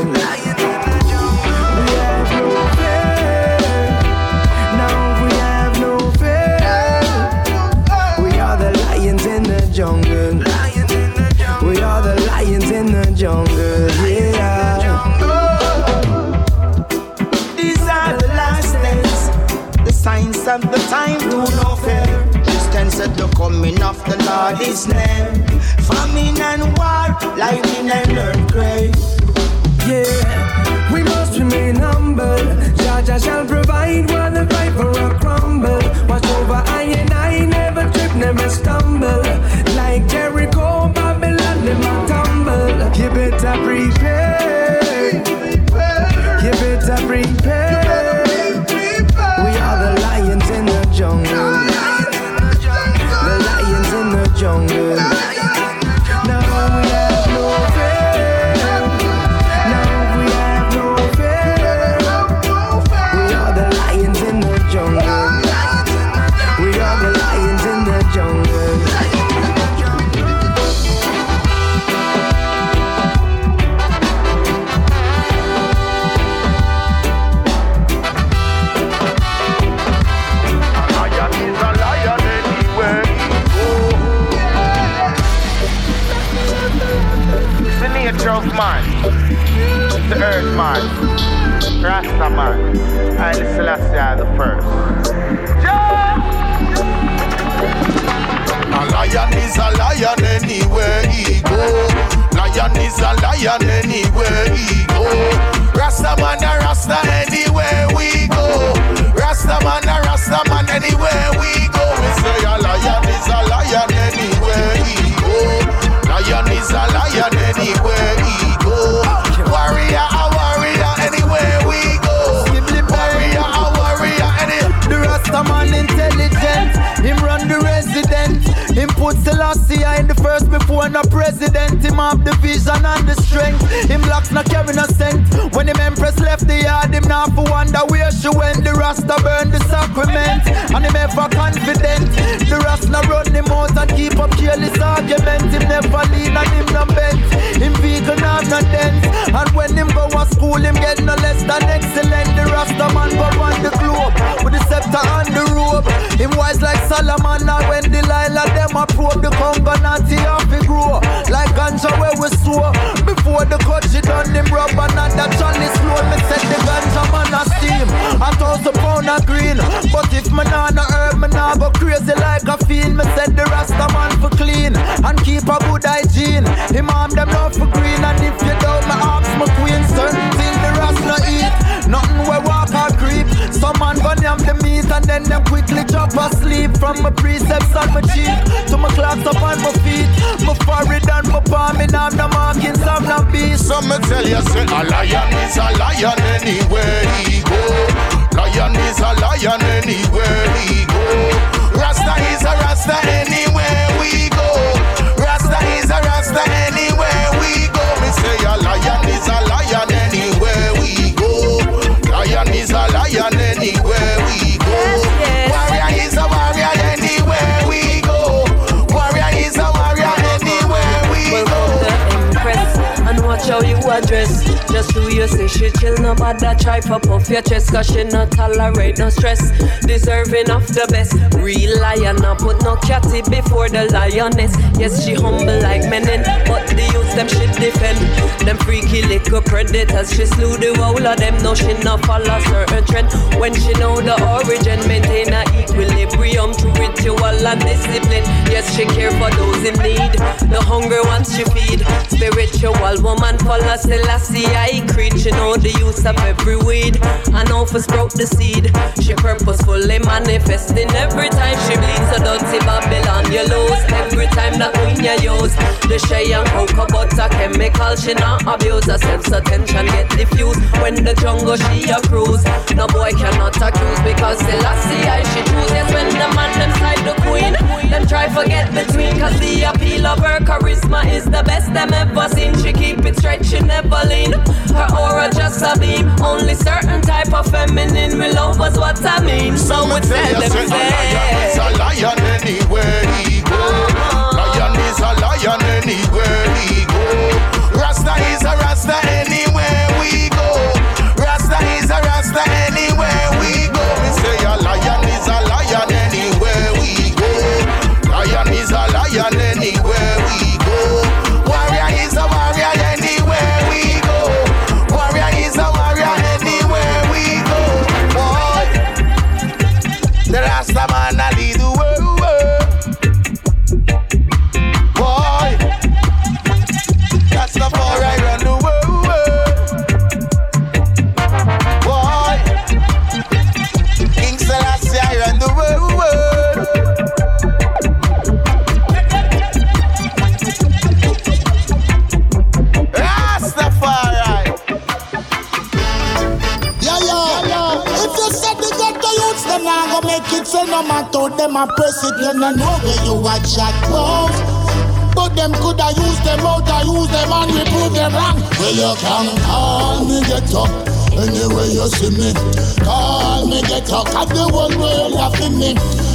Coming of the Lord is name. Famine and war, lightning and earthquake Yeah, we must remain humble. Jah Jah shall provide while the viper will crumble. Watch over I and I, never trip, never stumble. Like Jericho, Babylon, tumble. You better prepare. You better prepare. Rasta man, Haile the first. A lion is a lion anywhere he go. Lion is a lion anywhere he go. Rasta man a Rasta anywhere we go. Rasta man a Rasta man anywhere we go. We say a lion is a lion anywhere he go. Lion is a lion anywhere he go. Run the resident. Him put Selassie in the first before no president. Him have the vision and the strength. Him blocks not carry no scent. When him empress left the yard, him not for wonder where she went. The Rasta burn the sacrament, and him ever confident. The Rasta run him out and keep up careless argument. Him never lean and him no bent. Him vegan have no dent. And when him go to school, him get no less than excellent. The Rasta man go on the globe with the scepter and the robe. Him wise like Solomon, and when Delilah them approach the Congo, Natty off he grow like ganja where we sow. Before the cut she done him rub another chalice slow. Me set the ganja man a steam, a thousand pound of green. But if me nah no herb, me nah go crazy like a fiend. Me set the Rasta man for clean and keep a good hygiene. Him arm them love for green, and if you don't, me ask my queen certain thing the Rasta eat. Nothing we walk or creep. Some man gun yam the meat and then them quickly drop asleep. From my precepts on my cheek to my clocks up on my feet. My forehead and my palm, me have no markings, I'm not beast. Some me tell you say a lion is a lion anywhere he go. Lion is a lion anywhere he go. Rasta is a Rasta anywhere we go. Rasta is a Rasta anywhere we go. Me say a lion is a lion Just who you say she chill, no bother try for puff your chest, cause she not tolerate no stress. Deserving of the best, real lion, no put no catty before the lioness. Yes, she humble like menin, but the youths them she defend. Them freaky little predators, she slew the whole of them. No, she not follow certain trend. When she know the origin, maintain a equilibrium through ritual and discipline. Yes, she care for those in need. The hunger wants she feed. Spiritual woman, follow Selassie, Creed. She know the use of every weed. I know for sprout the seed. She purposefully manifesting every time she bleeds. So dirty Babylon, you lose. Every time that queen you use. The shay and cocoa butter chemical, she not abuse. Her sense attention get diffused. When the jungle she a cruise. No boy cannot accuse because Selassie, I she choose. Yes, when the man them side the queen. Them try forget between cause the appeal of her charisma is the best them ever seen. She keep it straight, she never lean. Her aura just a beam. Only certain type of feminine will love was what I mean. So we tell them say a lion is a lion anywhere he go. Lion is a lion anywhere he go. Rasta is a Rasta anywhere we go. Rasta is a Rasta anywhere so no matter them a press it, you no know where you a chat about. But them coulda use them out, I use them and we prove them wrong. Well, you can call me get up. Anyway you see me, call me get up. Cause the world laughing me.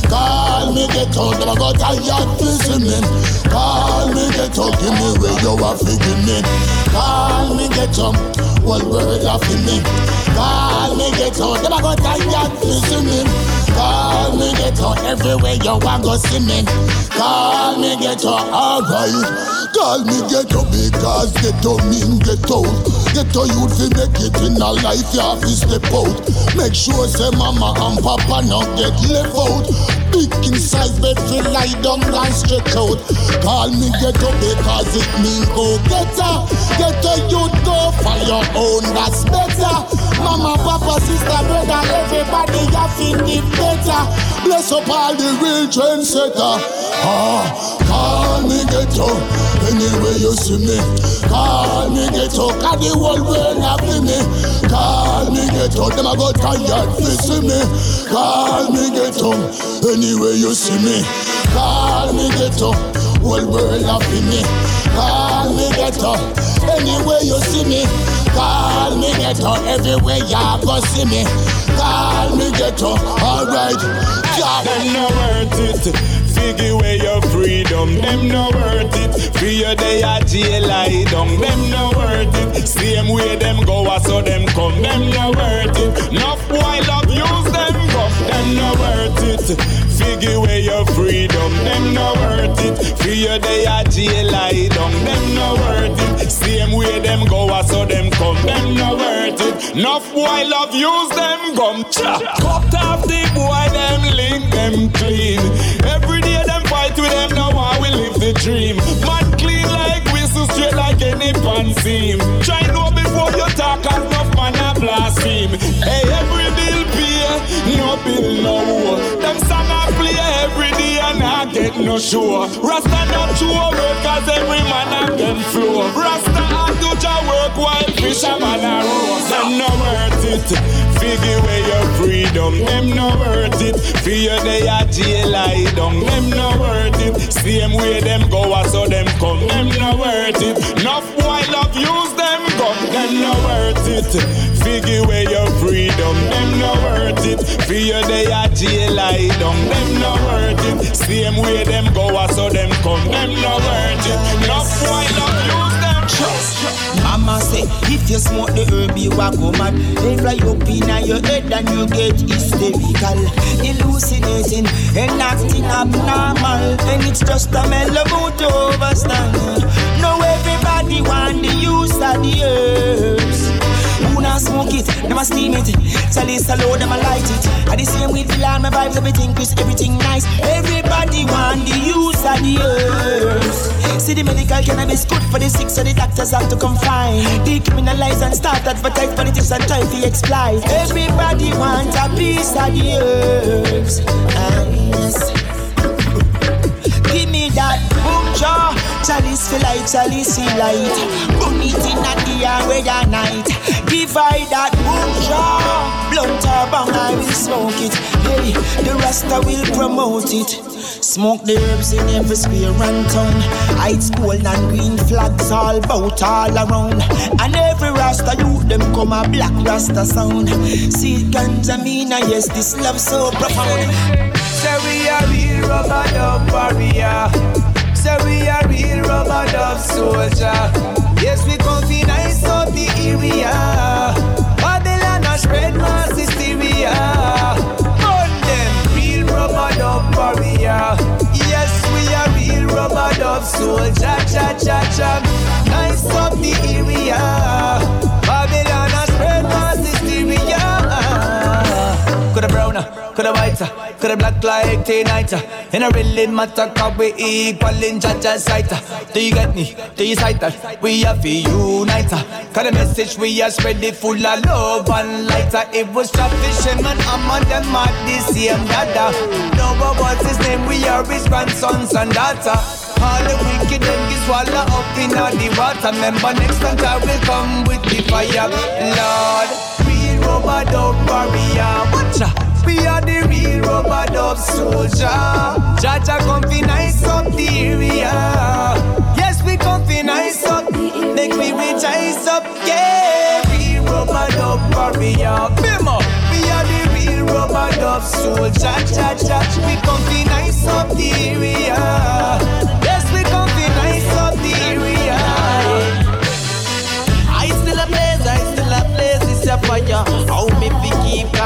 Call me get up, never got tired to see me. Call me get up, give me where you are feeding me. Call me get up, world laughing me. Call me get up, never got tired to see me. Call me ghetto everywhere you want go see me. Call me ghetto, alright. Call me ghetto because ghetto mean out. Ghetto youth fi make it in a life you have to step out. Make sure say mama and papa not get left out. Big inside bed feel lie down and stretch out. Call me ghetto because it mean go getter. Ghetto youth go for your own, that's better. Mama, papa, sister, brother, everybody have to it better. Bless up all the real trendsetter. Ah, call me ghetto anywhere you see me. Call me ghetto, cause the world have me. Call me ghetto, them a go tired to see me. Call me ghetto, anywhere you see me. Call me ghetto, whole world have me. Call me ghetto, anywhere you see me. Call me ghetto, everywhere you go see me. Call me ghetto, alright. Yeah. Them no worth it. Figure away your freedom. Them no worth it. Free your day at jail lie down. Them no worth it. Same way them go, I saw them come. Them no worth it. Enough boy love use them. Them no worth it. Figure away your freedom. Them no worth it. Your day at jail lie down. Them no worth it. Same way them go, I saw them come. Them no worth it. Enough boy love use them gum. Cut off the boy them link them clean. Every day them fight with them now I will live the dream. Man clean like whistle straight like any pan seam. Try know before you talk enough man a blaspheme. No bill no war. Them I play every day and I get no show. Rasta not show work cause every man a them flow. Rasta and do ja work while fisherman a row. Them no worth it. Figure where your freedom, them no worth it. Fear they a jail lie down, them no worth it. Same way them go, I saw them come, them no worth it. Enough boy love use them gun, them no worth it. Figure where your freedom, them no worth it. Fear they a jail lie down, them no worth it. Same way them go, I saw them come, them no worth it. Enough boy love use them. trust. Mama say, if you smoke the herb, you a go mad. They fly up in your head and you get hysterical, hallucinating and acting abnormal. And it's just a mellow to overstand. Now everybody want the use of the herbs. Smoke it, them steam it. Tell it slow, them a light it. I the same with the land, my vibes, everything crisp, everything nice. Everybody want the use of the herbs. See the medical cannabis good for the sick, so the doctors have to confine. Decriminalize and start advertise politics and try to exploit. Everybody want a piece of the herbs. Ah, yes. Give me that boom jaw. Chalice feel like chalice feel light. Burn it in the air where ya night. Divide that jaw. Blunt or bang, I will smoke it. Hey, the Rasta will promote it. Smoke the herbs in every square and town. Heights, gold and green flags all about all around. And every Rasta youth them come a black Rasta sound. See ganja mean, and yes, this love so profound. Say we are real rubber dub warrior. Say we are real rubber dub soldier. Yes, we come fi nice up the area. Babylon a spread mass hysteria. Burn them real rubber dub warrior. Yes, we are real rubber dub soldier. Cha cha cha. Nice up the area. Coulda browner, coulda black like tonight. And it really matter cause we equal in Jah Jah's sight. Do you get me? Do you sight that? We have to unite. Cause the message we are spreading full of love and lighter. It was trap fisherman, I'm on them at the same dada. No but what's his name? We are his grandsons and daughter. All the wicked them get swallow up in all the water. Remember next time I will come with the fire. Lord, real rubber dub warrior. Watcha. We are the real rubber dub soldier. Jah Jah come fi nice up the area. Yes, we come fi nice up. Make we rejoice up. Yeah, real rubber dub warrior. Bimmer. We are the real rubber dub soldier. Jah Jah, we come fi nice up the area. Yes, we come fi nice up the area. I still a I still a it's a fire. How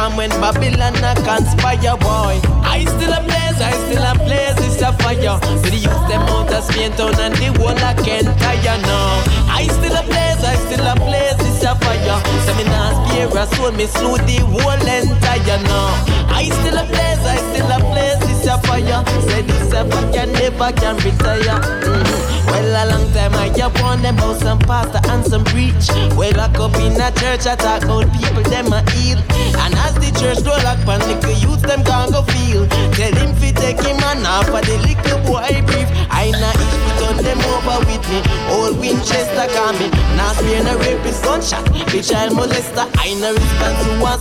me fi keep calm when Babylon a conspire, boy. I still a blaze, I still a blaze, it's a fire. But the youth them out of Spain town and the whole I can't tire now. I still a blaze, I still a blaze, it's a fire. Say me nah spare a soul, me slew the whole entire now. I still a blaze, I still a blaze, a fire. Say this a fire never can retire. Mhm. Well, a long time I up on them about some pastor and some preach. Well, lock up in a church, I talk about people, them a heal. And as the church door lock pan, little youth, them can't go feel. Tell him fi take him and off for the little boy brief. I not each fi turn them over with me. Old Winchester call me. Now spear no rapist gunshot. The child molester. I no response to one.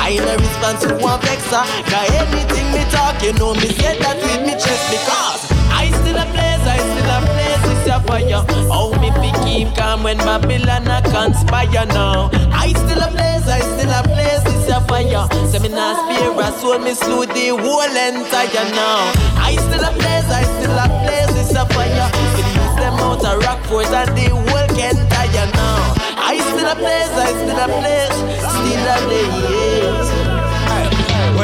I no response to one vexer. Cause anything me talk, you know me say that with me chest because I still a blaze, I still a blaze, it's a fire. How me fi keep calm when Babylon a conspire now? I still a blaze, I still a blaze, it's a fire. Say me nah spare a soul, me slew the whole entire now. I still a blaze, I still a blaze, it's a fire. The youth them out a rock fort and the whole entire now. I still a blaze, I still a blaze, still a blaze.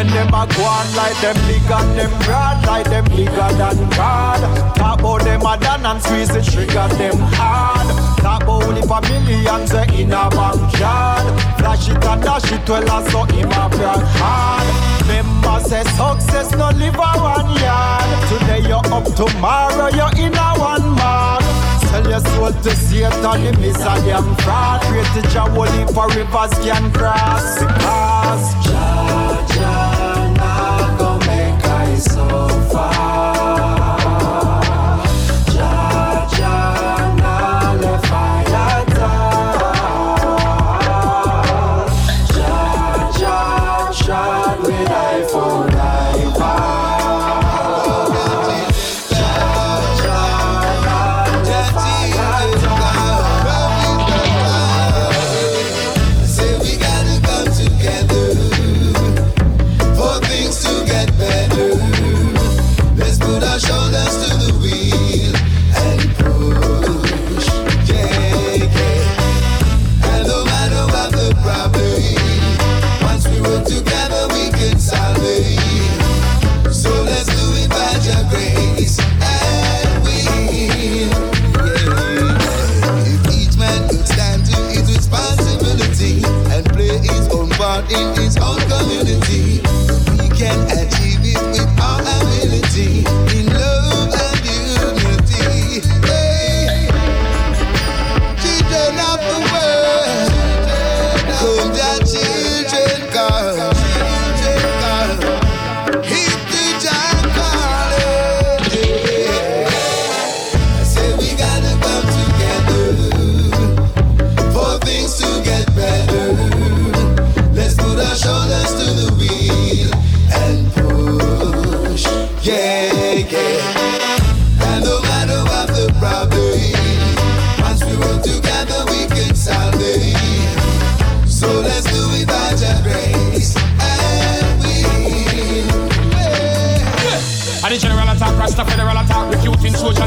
When them a go on like them big and them broad, like them bigger than God. Talk about them a done and squeeze the trigger them hard. Talk about only for millions uh, in a bank yard. Flash it and dash it well as so him a brag hard. Remember say success no live a one yard. Today you up, tomorrow you in a one mark. Sell your soul to Satan, the miss a damn fraud. Create a job only for rivers can cross. Because Jah Jah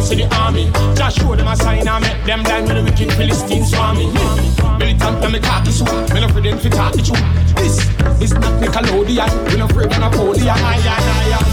soldiers to the army. Just show them a sign and make them blind when the wicked Philistines swarming. Militant na me khaki suit, me no afraid them fi talk the truth. This is not Nickelodeon, we no afraid of Napoleon. I and I am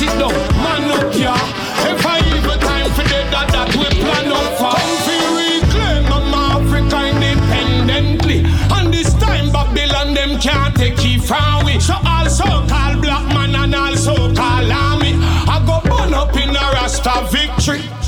sit down, man up here. If I evil time for the that that we plan up for. Come fi reclaim my Africa independently. And this time Babylon them can't take it from we. So also call black man and also call army. I go burn up in a Rasta victory.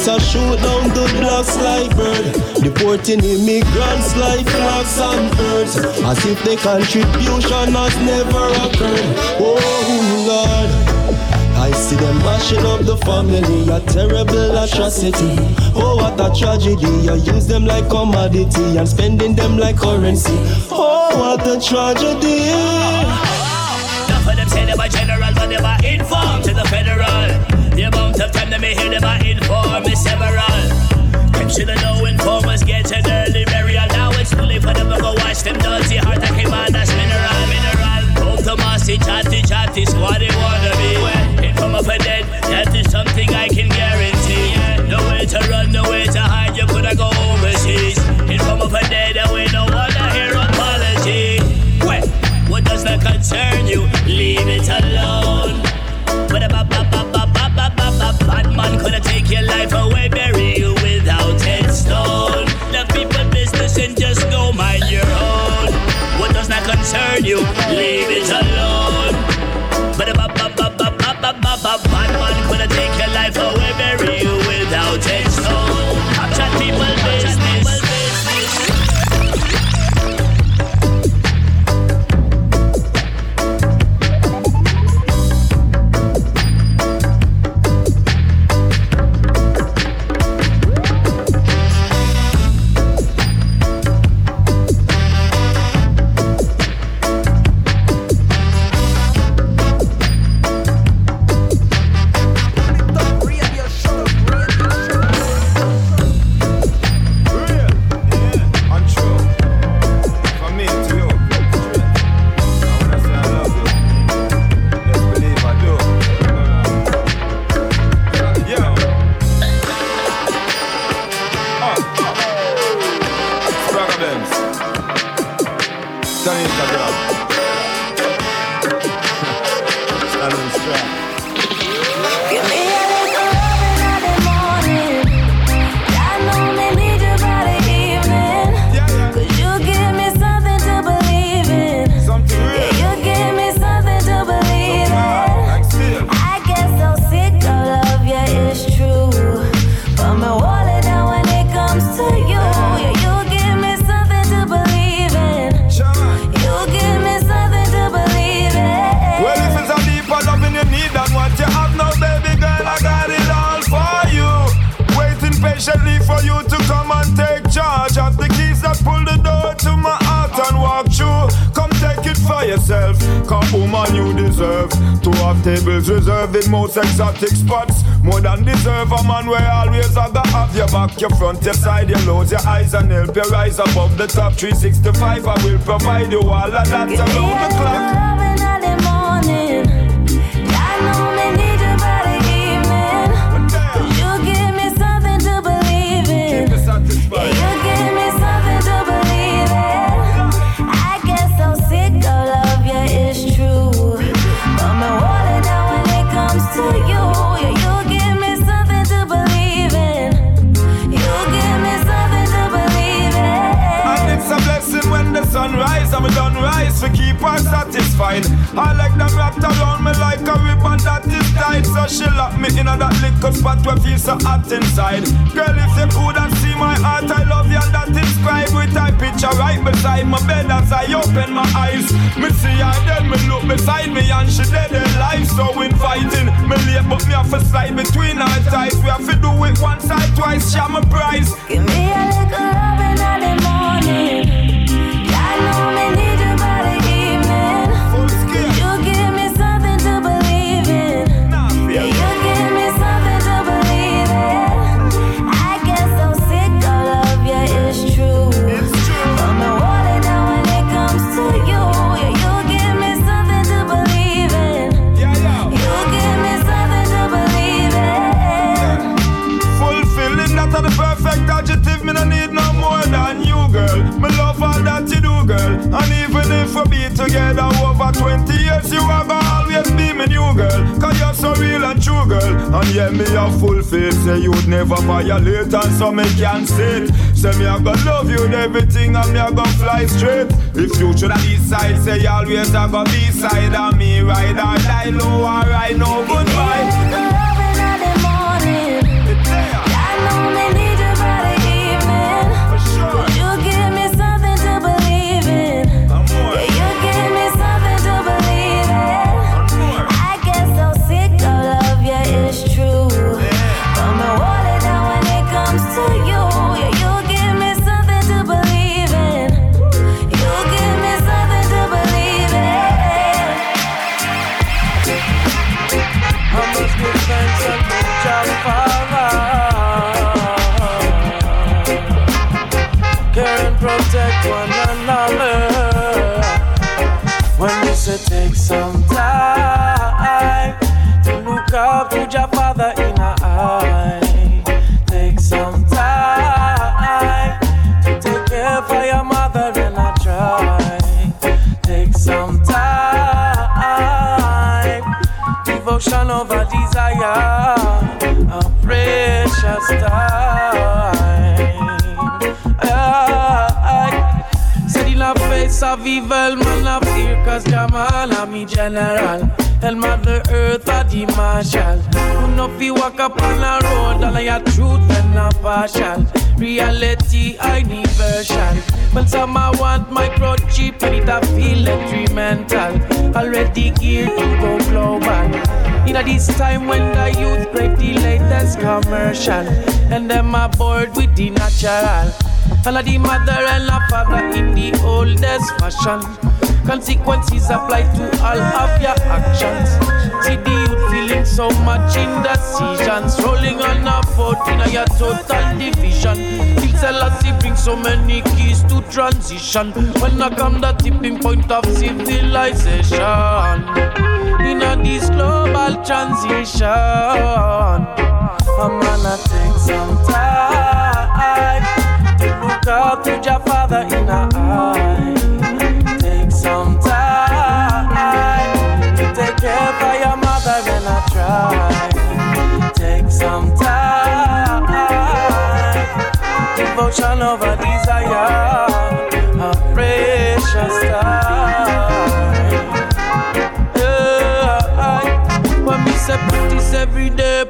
cops are shoot down the blocks like bird. Deporting immigrants like flags and birds. As if the contribution has never occurred. Oh Lord. I see them mashing up the family, a terrible atrocity. Oh, what a tragedy! I use them like commodity and spending them like currency. Oh, what a tragedy! to the low informers get an early burial. Now it's fully for them to go watch them dirty heart. I came out as mineral, mineral. Come to Marcy, chatty, chatty, squad, they wanna be If I'm up a dead, that is something I can guarantee. Yeah. No way to run, no 365 if we be together over 20 years, you gonna always be my new girl. Cause you're so real and true, girl. And yeah, me a full faith, say you'd never violate, and so me can sit. Say me a gonna love you and everything, and me a gonna fly straight. If you should have side, say you always a go be side of me, ride or die low, ride no goodbye. just of evil, man of fear, cause Jamal a me general. Tell Mother Earth a the marshal. Who no fi walk up on a road, and I a truth and not partial. Reality I need version. When some I want microchip and it a feel mental. Already geared to go global. In a this time when the youth break the latest commercial, and them are bored with the natural. Follow the mother and the father in the oldest fashion. Consequences apply to all of your actions. See the youth feeling so much indecisions. Rolling on a foot in a your total division. Till Selassie bring so many keys to transition. When I come the tipping point of civilization. In a this global transition. I'm gonna take some time talk to your father in a eye. Take some time to take care of your mother when I try. Take some time, devotion over desire, a precious time. Yeah, when we say practice every day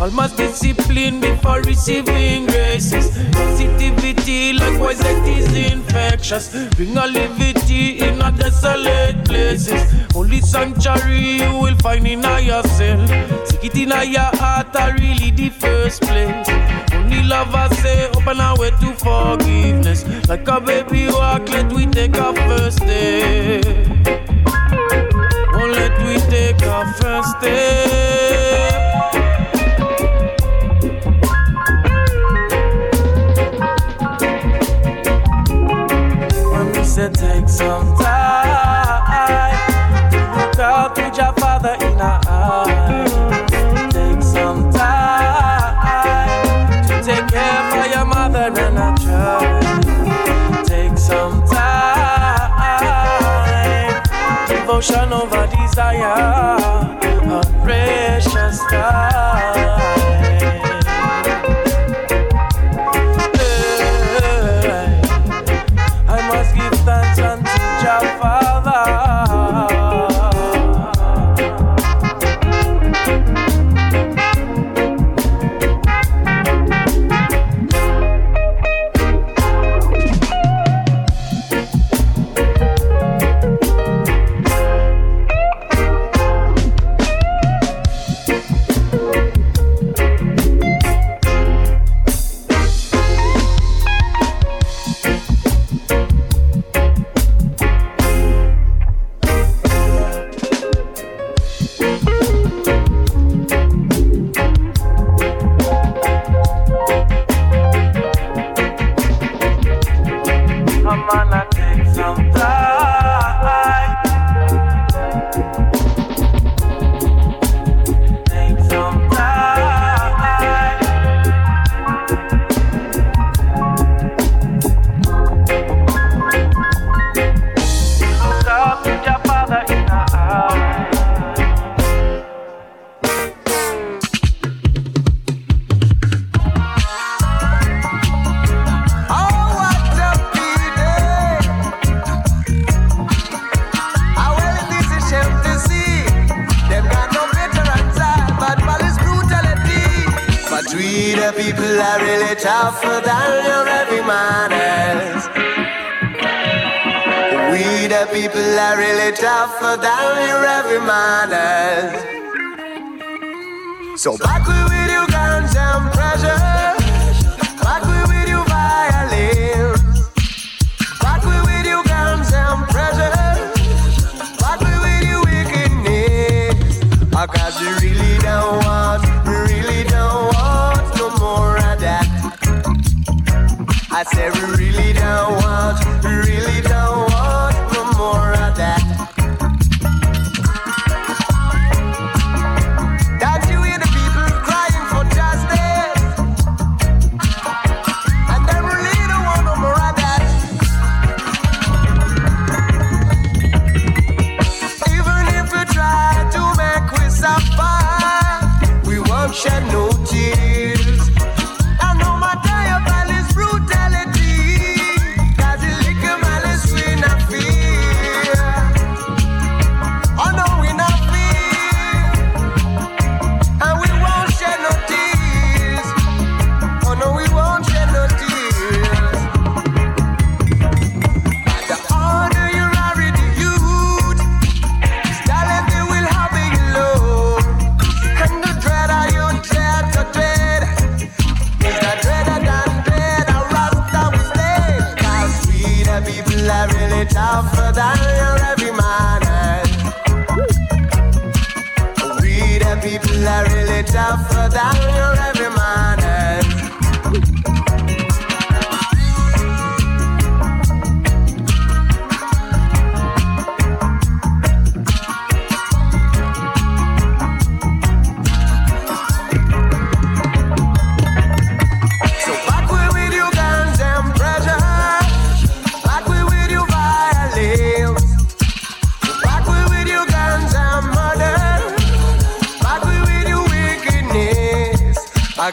basis. Almost discipline before receiving graces. Positivity, likewise, it is infectious. Bring a levity in a desolate places. Only sanctuary you will find in yourself. Seek it in your heart, are really the first place. Only love I say, open our way to forgiveness. Like a baby walk, let we take our first step. Oh, let we take our first step. Some time to look out with your father in a eye. Take some time to take care for your mother and I try. Take some time, devotion over desire, a precious time.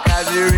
Cause we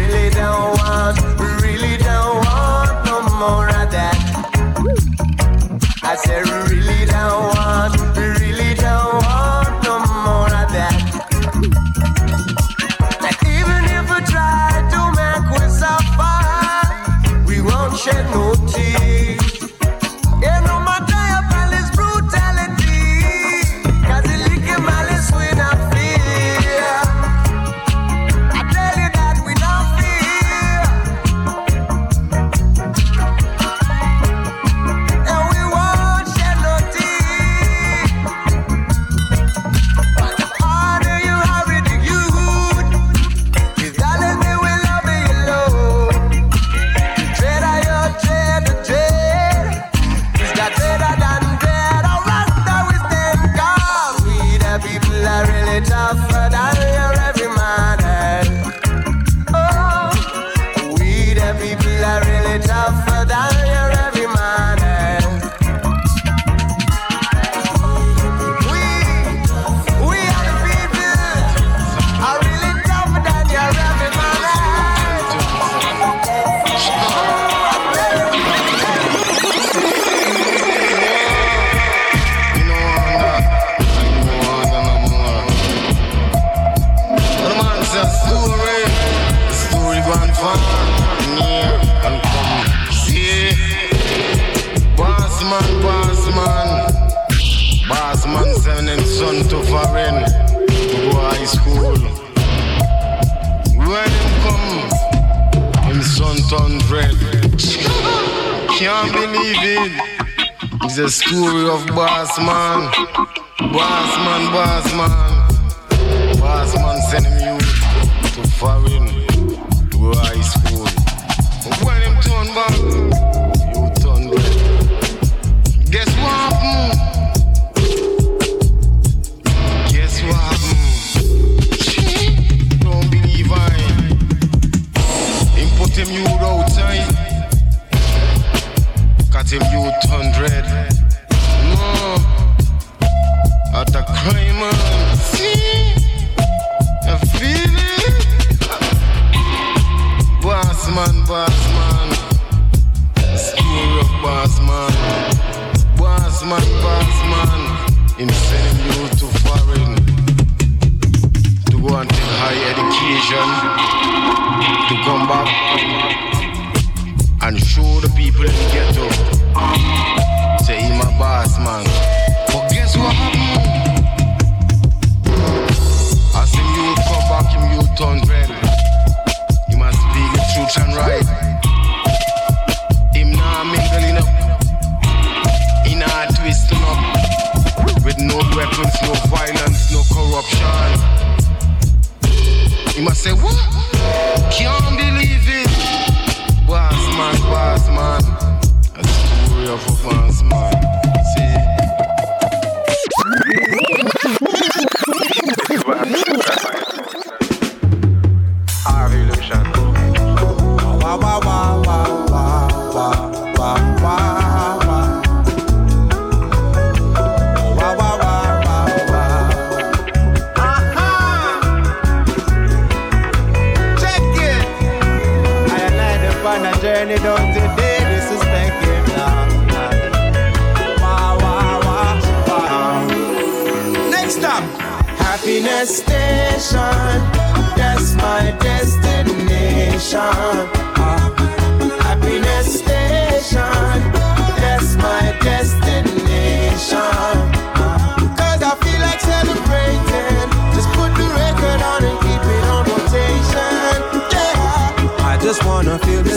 burn it down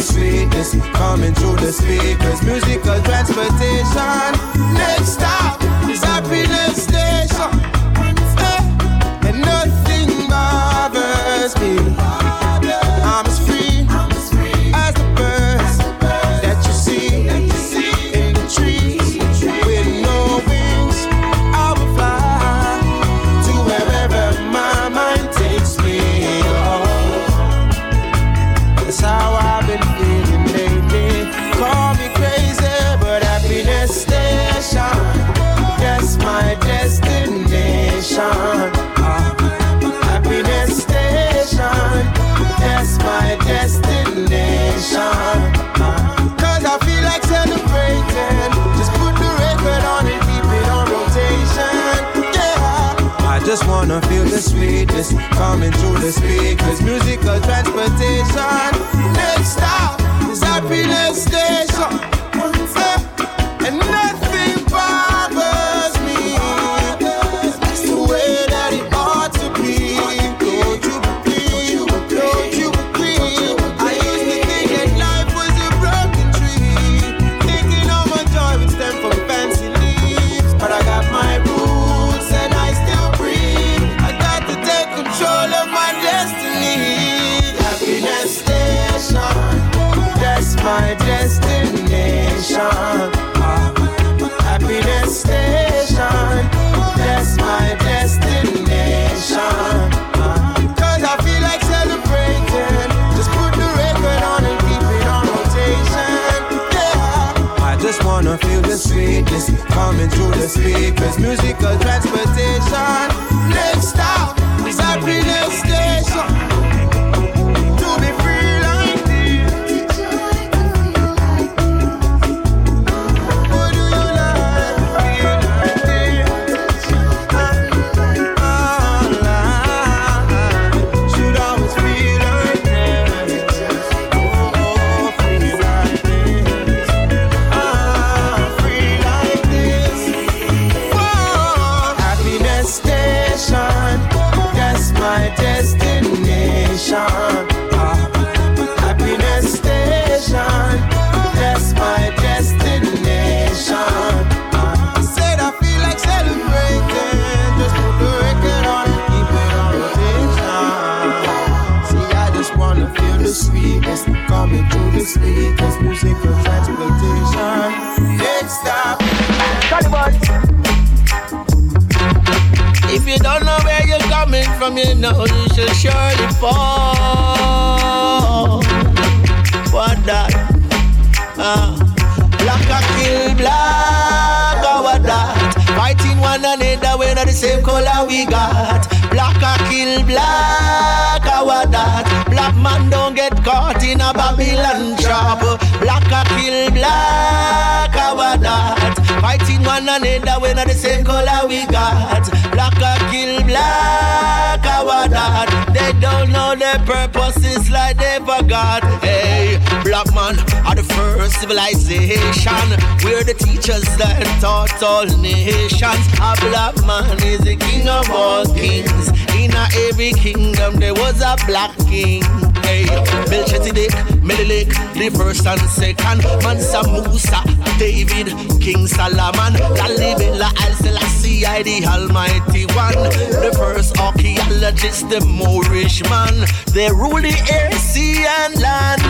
sweetness coming through the speakers. Musical transportation. Next stop is happiness station. Hey, and nothing bothers me. coming through the speakers. Musical transportation. Next stop is happiness day. coming through the speakers. Musical transportation. Next stop, Sabrina Station. from you now, you shall surely fall. What that? Uh, black kill black, oh, what that? Fighting one another, we're not the same color we got. Black kill black, oh, what that? Black man don't get caught in a Babylon trap. Black kill black, oh, what that? Fighting one another, we're not the same color we got. They don't know their purposes like they forgot. Hey, black man are the first civilization. We're the teachers that taught all nations. A black man is the king of all kings. In every kingdom there was a black king. Hey, Melchizedek, Menelik, the first and second. Mansa Musa, David, King Solomon, Lalibela, Haile Selassie, the Almighty One. The first archaeologist, the Moorish man. They rule the air, sea, and land.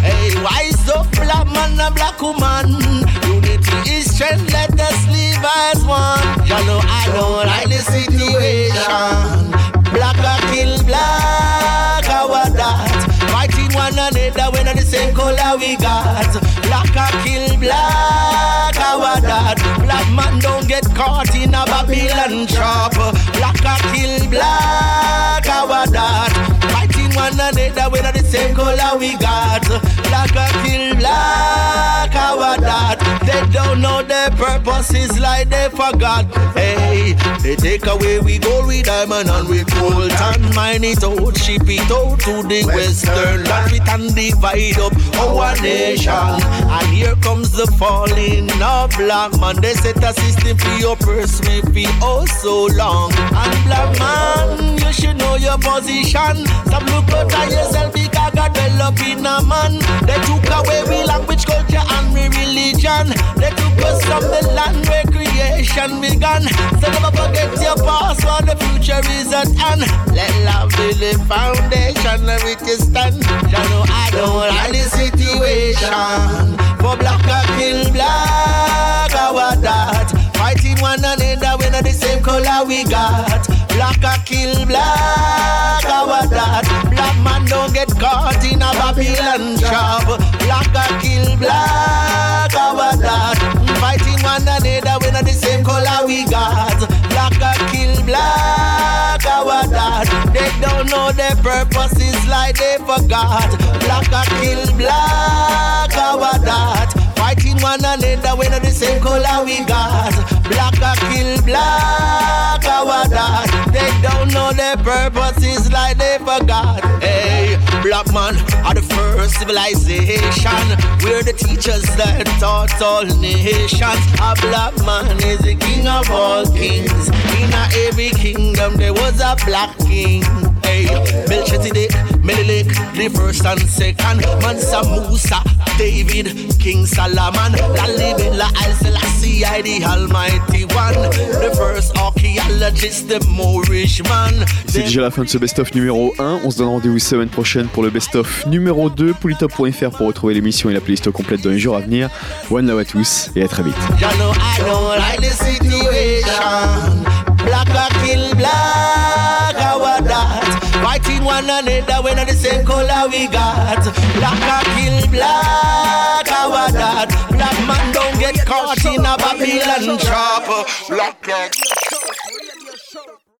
Hey, wise up, black man, a black woman. Unity is strength, let us live as one. You know, I don't like the situation. Black a kill black, our that. Fighting one another when the same color we got. Black a kill black, our that. Black man don't get caught in a Babylon trap. Black a kill black, our that. Fighting one another when same color we got. Black a kill black, our that. They don't know their purposes like they forgot. Hey, they take away we gold, we diamond and we gold and mine it out, ship it out to the western land. We can divide up our nation. And here comes the falling of black man. They set a system for your purse, me feel oh so long. And black man, you should know your position. Stop look out at yourself because God develop in a man. They took away we language, culture, and we religion. Took us from the land where creation began. So never forget your past, for the future is at hand. Let love be the foundation of which you stand. You know I don't like the situation. For black I kill black, our that. Fighting one another when the same color we got. Black I kill black, our that. Black man don't get caught in a Babylon trap. Black I kill black, our that. Fighting one another when the same color we got. Black I kill black, our that. They don't know their purposes like they forgot. Black I kill black, our that. One another when the same color we got. Black I kill black, our that. They don't know their purposes like they forgot. Hey, black man are the first civilization. We're the teachers that taught all nations. A black man is the king of all kings. In every kingdom there was a black king. Hey, Melchizedek, Menelik, the first and second. Mansa Musa, David, King Solomon, Lalibela, Al Selassie, the Almighty One. The first archaeologist, the Moorish man. C'est déjà la fin de ce best-of numéro 1. On se donne rendez-vous semaine prochaine pour le best-of numéro 2. Polytop.fr pour retrouver l'émission et la playlist complète dans les jours à venir. One love à tous et à très vite. Black kill black. Fighting one another when the same color we got. Black a kill black, our that. Black man don't get caught in a Babylon trap. Black a